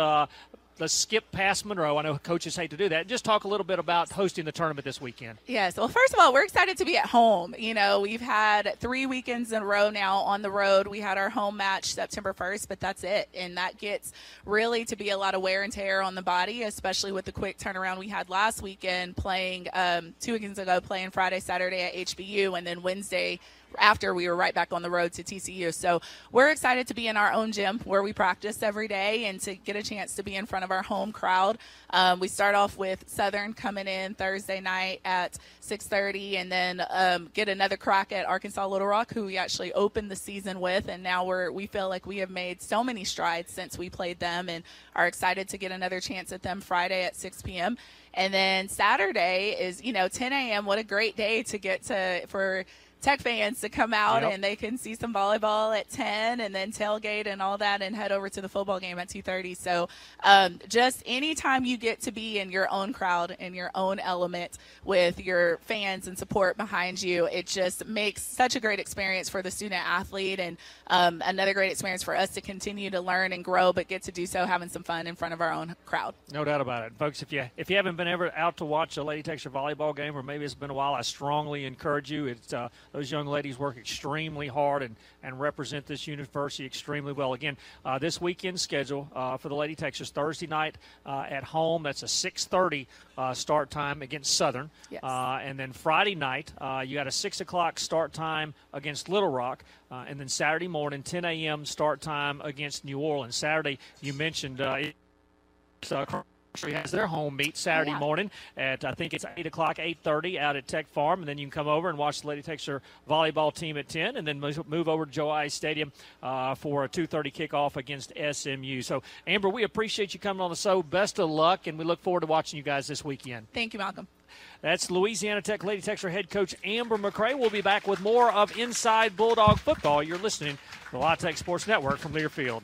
Let's skip past Monroe. I know coaches hate to do that. Just talk a little bit about hosting the tournament this weekend. Yes. Well, first of all, we're excited to be at home. You know, we've had three weekends in a row now on the road. We had our home match September 1st, but that's it. And that gets really to be a lot of wear and tear on the body, especially with the quick turnaround we had last weekend playing um, two weekends ago, playing Friday, Saturday at HBU, and then Wednesday after we were right back on the road to TCU. So we're excited to be in our own gym where we practice every day and to get a chance to be in front of our home crowd. Um, we start off with Southern coming in Thursday night at 6:30, and then um, get another crack at Arkansas Little Rock, who we actually opened the season with, and now we're we feel like we have made so many strides since we played them, and are excited to get another chance at them Friday at 6 p.m. And then Saturday is you know 10 a.m. What a great day to get to for Tech fans to come out Yep. and they can see some volleyball at 10 and then tailgate and all that and head over to the football game at 2.30 so um, just anytime you get to be in your own crowd in your own element with your fans and support behind you it just makes such a great experience for the student athlete and um, another great experience for us to continue to learn and grow but get to do so having some fun in front of our own crowd No doubt about it, folks. If you if you haven't been ever out to watch a Lady Techsters volleyball game, or maybe it's been a while, I strongly encourage you. It's uh, those young ladies work extremely hard and, and represent this university extremely well. Again, uh, this weekend schedule uh, for the Lady Techsters Thursday night uh, at home. That's a 6:30 uh, start time against Southern, Yes. uh, and then Friday night uh, you got a six o'clock start time against Little Rock. Uh, and then Saturday morning, 10 a.m. start time against New Orleans. Saturday, you mentioned uh, has their home meet Saturday yeah. morning at I think it's eight o'clock, eight thirty out at Tech Farm, and then you can come over and watch the Lady Techsters volleyball team at ten, and then move over to Joe Aillet Stadium uh, for a two thirty kickoff against SMU. So Amber, we appreciate you coming on the show. Best of luck, and we look forward to watching you guys this weekend. Thank you, Malcolm. That's Louisiana Tech Lady Techsters head coach Amber McCray. We'll be back with more of Inside Bulldog Football. You're listening to the La Tech Sports Network from Learfield.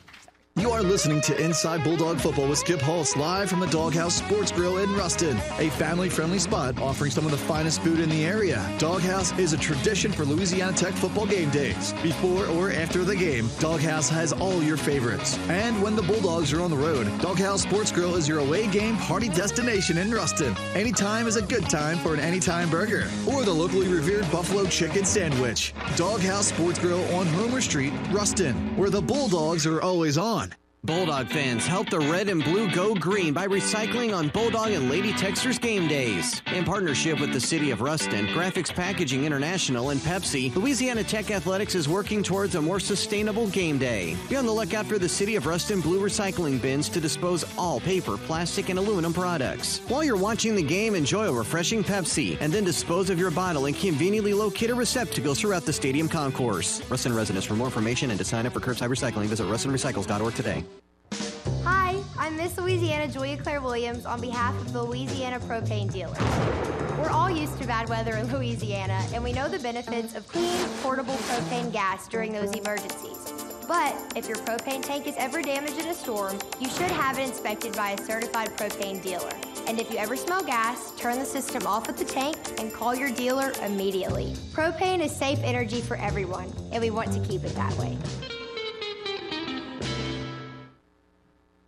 You are listening to Inside Bulldog Football with Skip Holtz live from the Doghouse Sports Grill in Ruston, a family-friendly spot offering some of the finest food in the area. Doghouse is a tradition for Louisiana Tech football game days. Before or after the game, Doghouse has all your favorites. And when the Bulldogs are on the road, Doghouse Sports Grill is your away game party destination in Ruston. Anytime is a good time for an anytime burger or the locally revered buffalo chicken sandwich. Doghouse Sports Grill on Homer Street, Ruston, where the Bulldogs are always on. Bulldog fans, help the red and blue go green by recycling on Bulldog and Lady Techsters game days. In partnership with the City of Ruston, Graphics Packaging International, and Pepsi, Louisiana Tech Athletics is working towards a more sustainable game day. Be on the lookout for the City of Ruston blue recycling bins to dispose all paper, plastic, and aluminum products. While you're watching the game, enjoy a refreshing Pepsi, and then dispose of your bottle in conveniently located receptacles throughout the stadium concourse. Ruston residents, for more information and to sign up for curbside recycling, visit rustonrecycles.org today. Hi, I'm Miss Louisiana Julia Claire Williams on behalf of the Louisiana Propane Dealers. We're all used to bad weather in Louisiana, and we know the benefits of clean, portable propane gas during those emergencies. But if your propane tank is ever damaged in a storm, you should have it inspected by a certified propane dealer. And if you ever smell gas, turn the system off at the tank and call your dealer immediately. Propane is safe energy for everyone, and we want to keep it that way.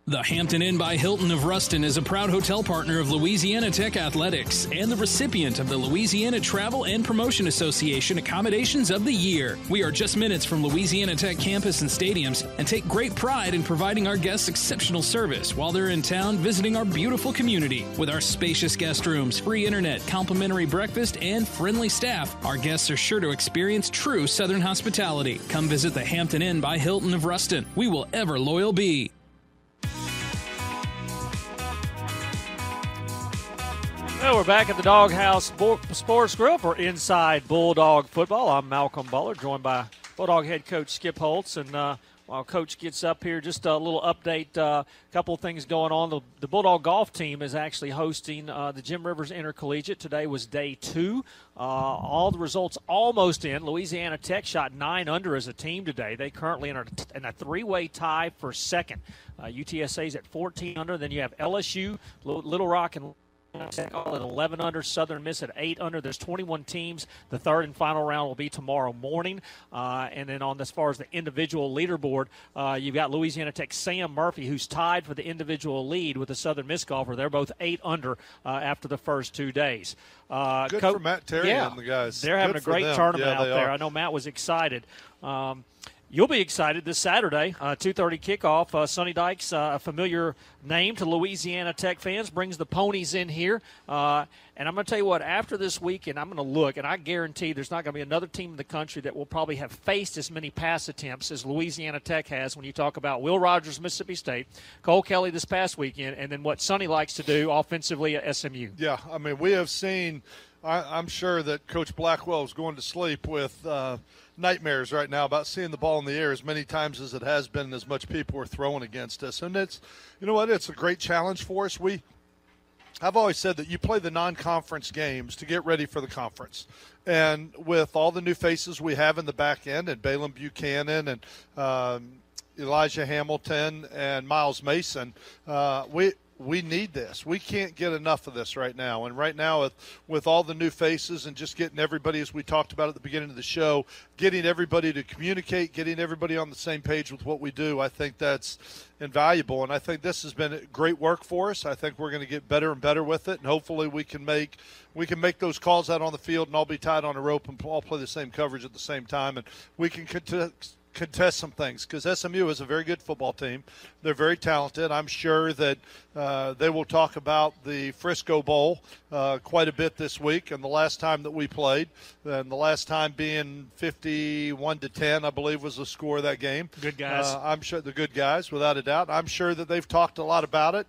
The Hampton Inn by Hilton of Ruston is a proud hotel partner of Louisiana Tech Athletics and the recipient of the Louisiana Travel and Promotion Association Accommodations of the Year. We are just minutes from Louisiana Tech campus and stadiums and take great pride in providing our guests exceptional service while they're in town visiting our beautiful community. With our spacious guest rooms, free internet, complimentary breakfast, and friendly staff, our guests are sure to experience true Southern hospitality. Come visit the Hampton Inn by Hilton of Ruston. We will ever loyal be. Well, we're back at the Doghouse Spor- Sports Grill for Inside Bulldog Football. I'm Malcolm Butler, joined by Bulldog head coach Skip Holtz. And uh, while Coach gets up here, just a little update. A uh, couple of things going on. The, the Bulldog golf team is actually hosting uh, the Jim Rivers Intercollegiate. Today was day two. Uh, all the results almost in. Louisiana Tech shot nine under as a team today. They currently in a, in a three-way tie for second. Uh, UTSA's at 14 under. Then you have LSU, Little Rock, and Tech all at 11 under, Southern Miss at 8 under. There's 21 teams. The third and final round will be tomorrow morning. Uh, and then on as far as the individual leaderboard, uh, you've got Louisiana Tech Sam Murphy, who's tied for the individual lead with the Southern Miss golfer. They're both 8 under uh, after the first two days. Uh, Good Co- for Matt Terry yeah, and the guys. They're having Good a great them. tournament Yeah, out there. are. I know Matt was excited. Um, You'll be excited this Saturday, uh, 2:30 kickoff. Uh, Sonny Dykes, uh, a familiar name to Louisiana Tech fans, brings the ponies in here. Uh, and I'm going to tell you what, after this weekend, I'm going to look, and I guarantee there's not going to be another team in the country that will probably have faced as many pass attempts as Louisiana Tech has when you talk about Will Rogers, Mississippi State, Cole Kelley this past weekend, and then what Sonny likes to do offensively at SMU. Yeah, I mean, we have seen. I, I'm sure that Coach Blackwell is going to sleep with uh, nightmares right now about seeing the ball in the air as many times as it has been, as much people are throwing against us. And it's, you know what, it's a great challenge for us. We, I've always said that you play the non-conference games to get ready for the conference. And with all the new faces we have in the back end, and Balaam Buchanan and um, Elijah Hamilton and Miles Mason, uh, we we need this. We can't get enough of this right now. And right now, with, with all the new faces and just getting everybody, as we talked about at the beginning of the show, getting everybody to communicate, getting everybody on the same page with what we do, I think that's invaluable. And I think this has been great work for us. I think we're going to get better and better with it, and hopefully we can make we can make those calls out on the field and all be tied on a rope and all play the same coverage at the same time, and we can contest contest some things because SMU is a very good football team. They're very talented. I'm sure that uh, they will talk about the Frisco Bowl uh, quite a bit this week and the last time that we played, and the last time being 51 to 10, I believe, was the score of that game. Good guys. Uh, I'm sure the good guys, without a doubt. I'm sure that they've talked a lot about it.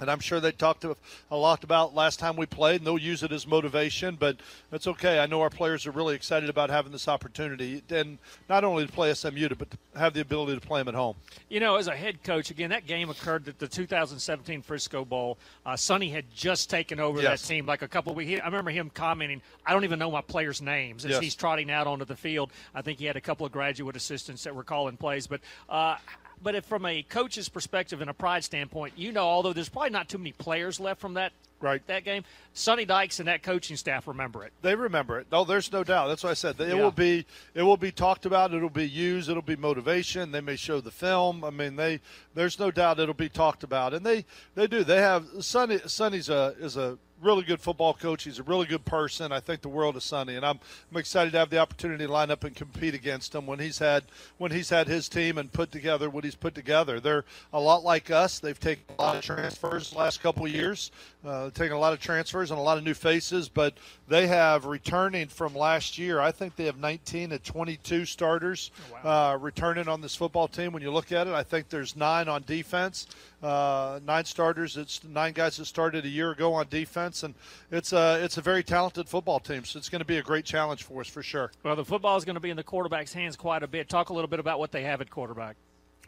And I'm sure they talked a lot about last time we played, and they'll use it as motivation. But that's okay. I know our players are really excited about having this opportunity, and not only to play SMU, but to have the ability to play them at home. You know, as a head coach, again, that game occurred at the 2017 Frisco Bowl. Uh, Sonny had just taken over Yes. that team like a couple of weeks. I remember him commenting, "I don't even know my players' names" as Yes. he's trotting out onto the field. I think he had a couple of graduate assistants that were calling plays, but. Uh, but if from a coach's perspective and a pride standpoint, you know, although there's probably not too many players left from that right. that game, Sonny Dykes and that coaching staff remember it. They remember it. No, there's no doubt. That's what I said. It Yeah. will be it will be talked about. It'll be used. It'll be motivation. They may show the film. I mean, they there's no doubt it'll be talked about. And they they do. They have Sonny. Sonny's a is a really good football coach. He's a really good person. I think the world of Sonny, and I'm I'm excited to have the opportunity to line up and compete against him when he's had when he's had his team and put together what he's put together. They're a lot like us. They've taken a lot of transfers the last couple of years, uh, taken a lot of transfers and a lot of new faces, but they have returning from last year. I think they have 19 to 22 starters uh, returning on this football team. When you look at it, I think there's nine on defense, uh, nine starters. It's nine guys that started a year ago on defense, and it's a it's a very talented football team. So it's going to be a great challenge for us for sure. Well, the football is going to be in the quarterback's hands quite a bit. Talk a little bit about what they have at quarterback.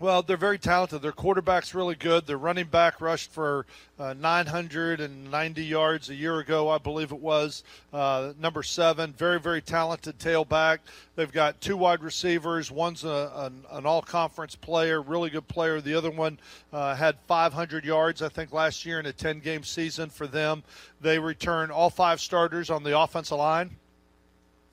Well, they're very talented. Their quarterback's really good. Their running back rushed for uh, 990 yards a year ago, I believe it was. Uh, number seven, very, very talented tailback. They've got two wide receivers. One's a, an, an all conference player, really good player. The other one uh, had 500 yards, I think, last year in a 10 game season for them. They return all five starters on the offensive line.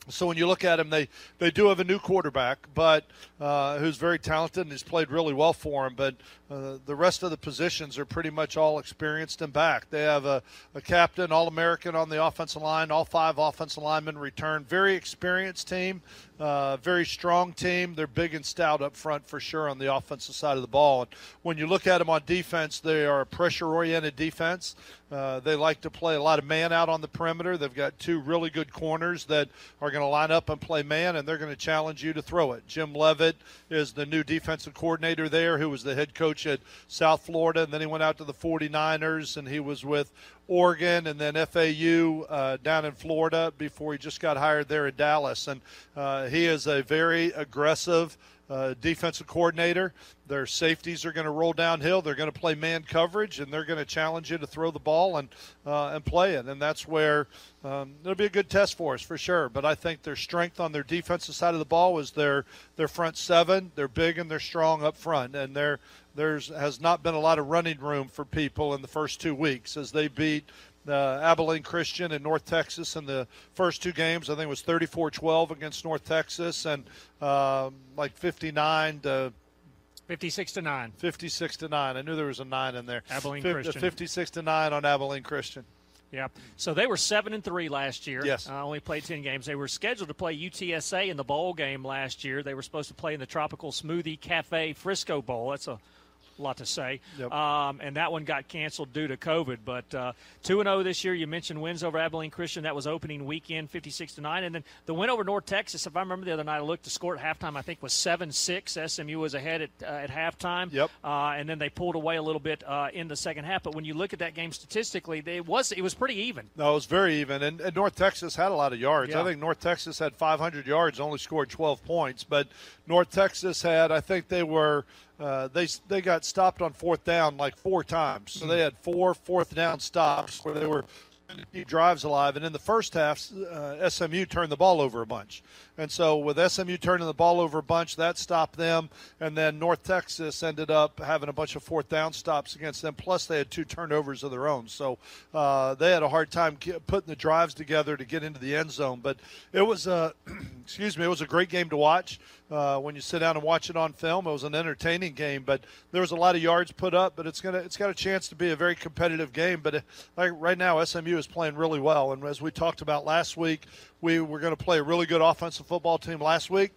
So when you look at them, they, they do have a new quarterback, but uh, who's very talented and has played really well for them. But uh, the rest of the positions are pretty much all experienced and back. They have a, a captain, all American on the offensive line, all five offensive linemen return. Very experienced team, uh, very strong team. They're big and stout up front for sure on the offensive side of the ball. And when you look at them on defense, they are a pressure oriented defense. Uh, they like to play a lot of man out on the perimeter. They've got two really good corners that are going to line up and play man, and they're going to challenge you to throw it. Jim Leavitt is the new defensive coordinator there, who was the head coach at South Florida, and then he went out to the 49ers, and he was with Oregon and then FAU uh, down in Florida before he just got hired there in Dallas. And uh, he is a very aggressive uh, defensive coordinator. Their safeties are going to roll downhill. They're going to play man coverage, and they're going to challenge you to throw the ball and uh, and play it. And that's where um, it'll be a good test for us for sure. But I think their strength on their defensive side of the ball is their their front seven. They're big and they're strong up front, and there there's has not been a lot of running room for people in the first two weeks as they beat uh, Abilene Christian in North Texas in the first two games. I think it was 34-12 against North Texas and um, like 59 to 56 to 9. 56 to 9. I knew there was a 9 in there. Abilene Fif- Christian. 56 to 9 on Abilene Christian. Yeah. So they were seven and three last year. Yes. Uh, only played ten games. They were scheduled to play UTSA in the bowl game last year. They were supposed to play in the Tropical Smoothie Cafe Frisco Bowl. That's a lot to say. Yep. Um, and that one got canceled due to COVID. But uh, two and zero this year. You mentioned wins over Abilene Christian. That was opening weekend, fifty six to nine. And then the win over North Texas. If I remember the other night, I looked. The score at halftime, I think, was seven six. SMU was ahead at uh, at halftime. Yep. Uh, and then they pulled away a little bit uh, in the second half. But when you look at that game statistically, it was it was pretty even. No, it was very even. And, and North Texas had a lot of yards. Yeah. I think North Texas had 500 yards, only scored 12 points. But North Texas had, I think they were, uh, they they got stopped on fourth down like four times. So they had four fourth down stops where they were drives alive. And in the first half, uh, SMU turned the ball over a bunch. And so with SMU turning the ball over a bunch, that stopped them. And then North Texas ended up having a bunch of fourth down stops against them. Plus, they had two turnovers of their own. So uh, they had a hard time putting the drives together to get into the end zone. But it was a, excuse me, it was a great game to watch. Uh, when you sit down and watch it on film, it was an entertaining game. But there was a lot of yards put up. But it's gonna, it's got a chance to be a very competitive game. But uh, like right now, SMU is playing really well. And as we talked about last week, we were going to play a really good offensive football team last week.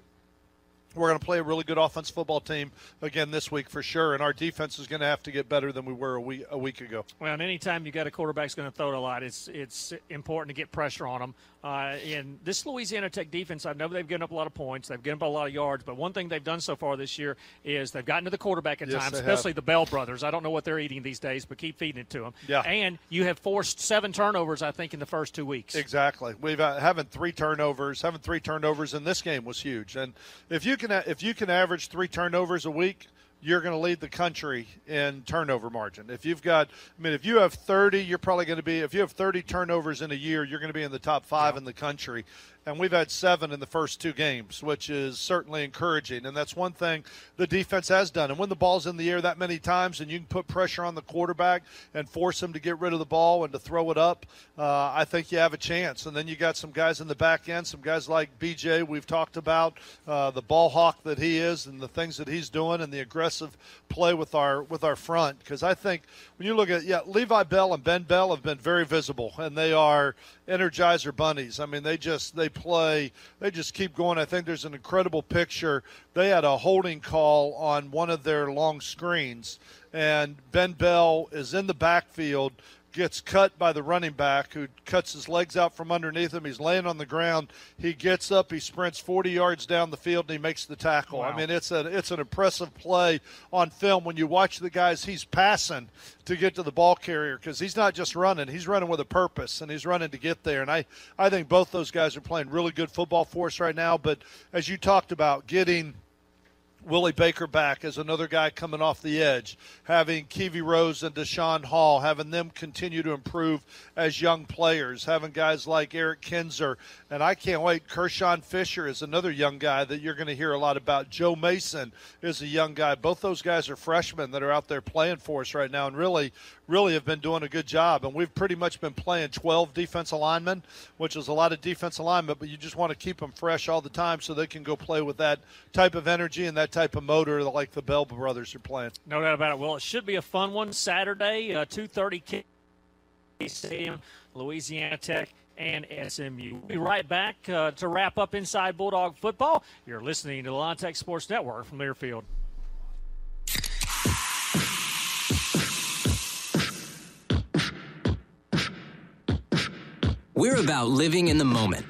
we're going to play a really good offensive football team again this week for sure, and our defense is going to have to get better than we were a week a week ago. Well, and anytime you got a quarterback that's going to throw it a lot, it's it's important to get pressure on them. Uh, and this Louisiana Tech defense, I know they've given up a lot of points, they've given up a lot of yards, but one thing they've done so far this year is they've gotten to the quarterback at Yes, times, especially have. the Bell brothers. I don't know what they're eating these days, but keep feeding it to them. Yeah. And you have forced seven turnovers, I think, in the first two weeks. Exactly. We've uh, having three turnovers, having three turnovers in this game was huge. And if you can if you can average three turnovers a week, you're going to lead the country in turnover margin. If you've got, I mean, if you have 30, you're probably going to be. If you have 30 turnovers in a year, you're going to be in the top five in the country. And we've had seven in the first two games, which is certainly encouraging. And that's one thing the defense has done. And when the ball's in the air that many times, and you can put pressure on the quarterback and force him to get rid of the ball and to throw it up, uh, I think you have a chance. And then you got some guys in the back end, some guys like BJ. We've talked about uh, the ball hawk that he is, and the things that he's doing, and the aggressive play with our with our front. Because I think when you look at yeah, Levi Bell and Ben Bell have been very visible, and they are energizer bunnies. I mean, they just they play, they just keep going. I think there's an incredible picture. They had a holding call on one of their long screens, and Ben Bell is in the backfield. Gets cut by the running back who cuts his legs out from underneath him. He's laying on the ground. He gets up. He sprints 40 yards down the field and he makes the tackle. I mean, it's a it's an impressive play on film when you watch the guys he's passing to get to the ball carrier because he's not just running; he's running with a purpose and he's running to get there. And I I think both those guys are playing really good football for us right now. But as you talked about, getting Willie Baker back as another guy coming off the edge, having Kiwi Rose and Deshaun Hall, having them continue to improve as young players, having guys like Eric Kinzer, and I can't wait. Kershawn Fisher is another young guy that you're going to hear a lot about. Joe Mason is a young guy. Both those guys are freshmen that are out there playing for us right now and really, really have been doing a good job. And we've pretty much been playing 12 defensive linemen, which is a lot of defensive alignment, but you just want to keep them fresh all the time so they can go play with that type of energy and that type of motor like the Bell brothers are playing. No doubt about it. Well, it should be a fun one Saturday, uh, 2.30 kick Stadium, Louisiana Tech and SMU. We'll be right back uh, to wrap up Inside Bulldog Football. You're listening to the Lon Tech Sports Network from Learfield. We're about living in the moment.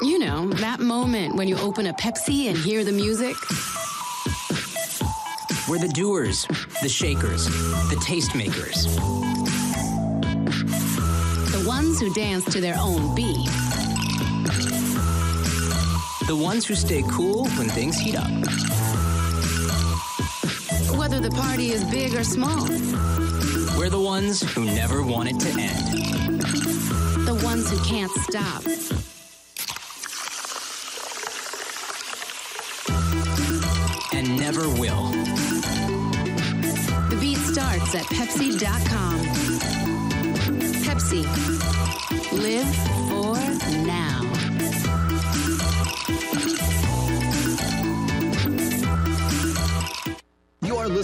You know, that moment when you open a Pepsi and hear the music. We're the doers, the shakers, the tastemakers. The ones who dance to their own beat. The ones who stay cool when things heat up. Whether the party is big or small. We're the ones who never want it to end. Ones who can't stop. And never will. The beat starts at Pepsi.com. Pepsi. Live for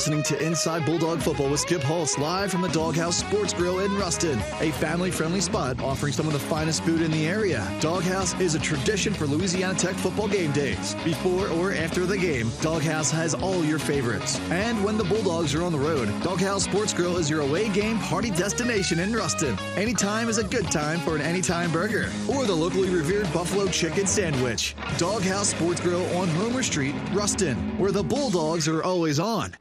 listening to Inside Bulldog Football with Skip Holtz live from the Doghouse Sports Grill in Ruston, a family friendly spot offering some of the finest food in the area. Doghouse is a tradition for Louisiana Tech football game days. Before or after the game, Doghouse has all your favorites. And when the Bulldogs are on the road, Doghouse Sports Grill is your away game party destination in Ruston. Anytime is a good time for an anytime burger or the locally revered buffalo chicken sandwich. Doghouse Sports Grill on Homer Street, Ruston, where the Bulldogs are always on.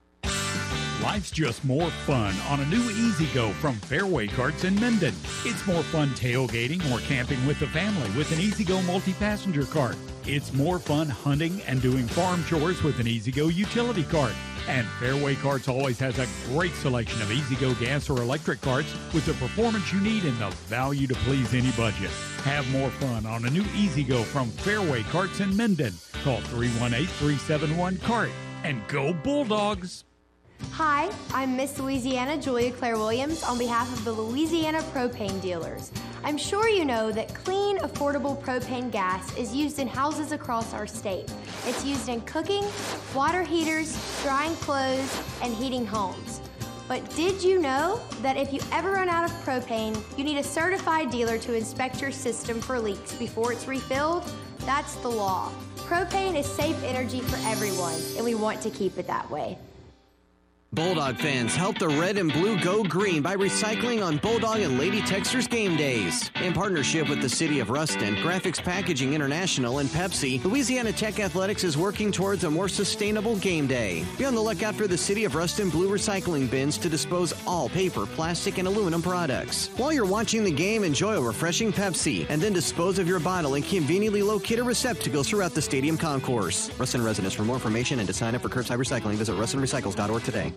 Life's just more fun on a new E-Z-GO from Fairway Carts in Minden. It's more fun tailgating or camping with the family with an E-Z-GO multi-passenger cart. It's more fun hunting and doing farm chores with an E-Z-GO utility cart. And Fairway Carts always has a great selection of E-Z-GO gas or electric carts with the performance you need and the value to please any budget. Have more fun on a new E-Z-GO from Fairway Carts in Minden. Call 318-371-CART and go Bulldogs! Hi, I'm Miss Louisiana Julia Claire Williams on behalf of the Louisiana Propane Dealers. I'm sure you know that clean, affordable propane gas is used in houses across our state. It's used in cooking, water heaters, drying clothes, and heating homes. But did you know that if you ever run out of propane, you need a certified dealer to inspect your system for leaks before it's refilled? That's the law. Propane is safe energy for everyone, and we want to keep it that way. Bulldog fans, help the red and blue go green by recycling on Bulldog and Lady Techsters game days. In partnership with the City of Ruston, Graphics Packaging International, and Pepsi, Louisiana Tech Athletics is working towards a more sustainable game day. Be on the lookout for the City of Ruston blue recycling bins to dispose all paper, plastic, and aluminum products. While you're watching the game, enjoy a refreshing Pepsi, and then dispose of your bottle in conveniently located receptacles throughout the stadium concourse. Ruston residents, for more information and to sign up for curbside recycling, visit rustonrecycles.org today.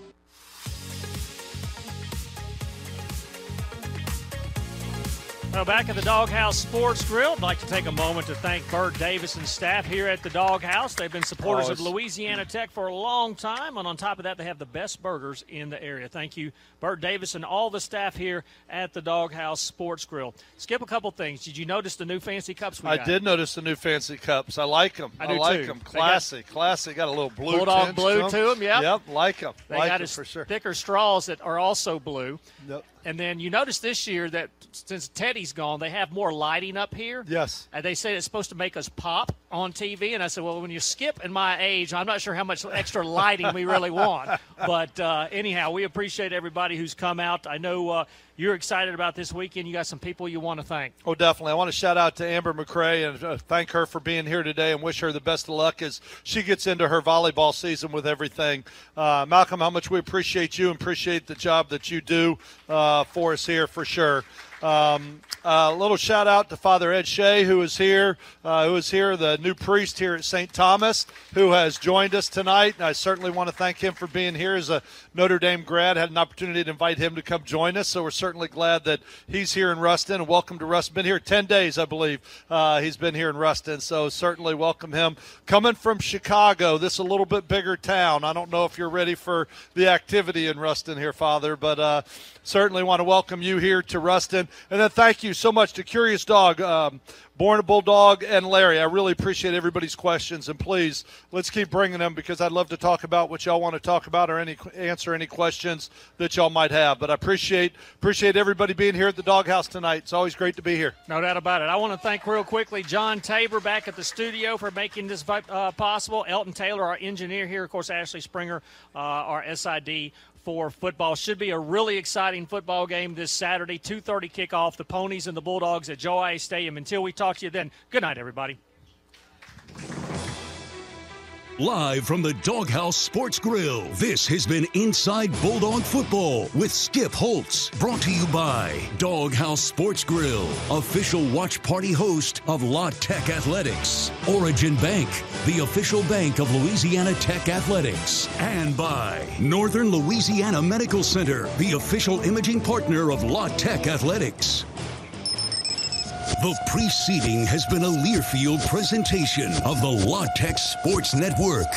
Well, back at the Doghouse Sports Grill, I'd like to take a moment to thank Bert Davis and staff here at the Doghouse. They've been supporters of Louisiana Tech for a long time, and on top of that, they have the best burgers in the area. Thank you, Bert Davis, and all the staff here at the Doghouse Sports Grill. Skip a couple things. Did you notice the new fancy cups we I got? did notice the new fancy cups. I like them. I do like too. them. They got- Classy, classy. Got a little blue Bulldog blue to them. yep. Yep, like them. They like got 'em his for sure. thicker straws that are also blue. Yep. And then you notice this year that since Teddy's gone, they have more lighting up here. Yes. And they say it's supposed to make us pop on TV. And I said, well, when you skip in my age, I'm not sure how much extra lighting we really want. But uh, anyhow, we appreciate everybody who's come out. I know uh, you're excited about this weekend. You got some people you want to thank. Oh, definitely. I want to shout out to Amber McCray and uh, thank her for being here today and wish her the best of luck as she gets into her volleyball season with everything. Uh, Malcolm, how much we appreciate you and appreciate the job that you do uh, for us here for sure. Um, a little shout out to Father Ed Shea, who is here, uh, who is here, the new priest here at St. Thomas, who has joined us tonight. And I certainly want to thank him for being here as a Notre Dame grad. Had an opportunity to invite him to come join us, so we're certainly glad that he's here in Ruston. And welcome to Ruston. Been here ten days, I believe. Uh, he's been here in Ruston, so certainly welcome him. Coming from Chicago, this is a little bit bigger town. I don't know if you're ready for the activity in Ruston here, Father, but uh, certainly want to welcome you here to Ruston. And then thank you so much to Curious Dog, um, Born a Bulldog, and Larry. I really appreciate everybody's questions. And please, let's keep bringing them because I'd love to talk about what y'all want to talk about or any answer any questions that y'all might have. But I appreciate appreciate everybody being here at the Doghouse tonight. It's always great to be here. No doubt about it. I want to thank real quickly John Tabor back at the studio for making this uh, possible. Elton Taylor, our engineer here, of course, Ashley Springer, uh, our SID for football. Should be a really exciting football game this Saturday. 2:30 kickoff. The Ponies and the Bulldogs at Joe Stadium. Until we talk to you then. Good night, everybody. Live from the Doghouse Sports Grill, this has been Inside Bulldog Football with Skip Holtz. Brought to you by Doghouse Sports Grill, official watch party host of La Tech Athletics. Origin Bank, the official bank of Louisiana Tech Athletics. And by Northern Louisiana Medical Center, the official imaging partner of La Tech Athletics. The preceding has been a Learfield presentation of the La Tech Sports Network.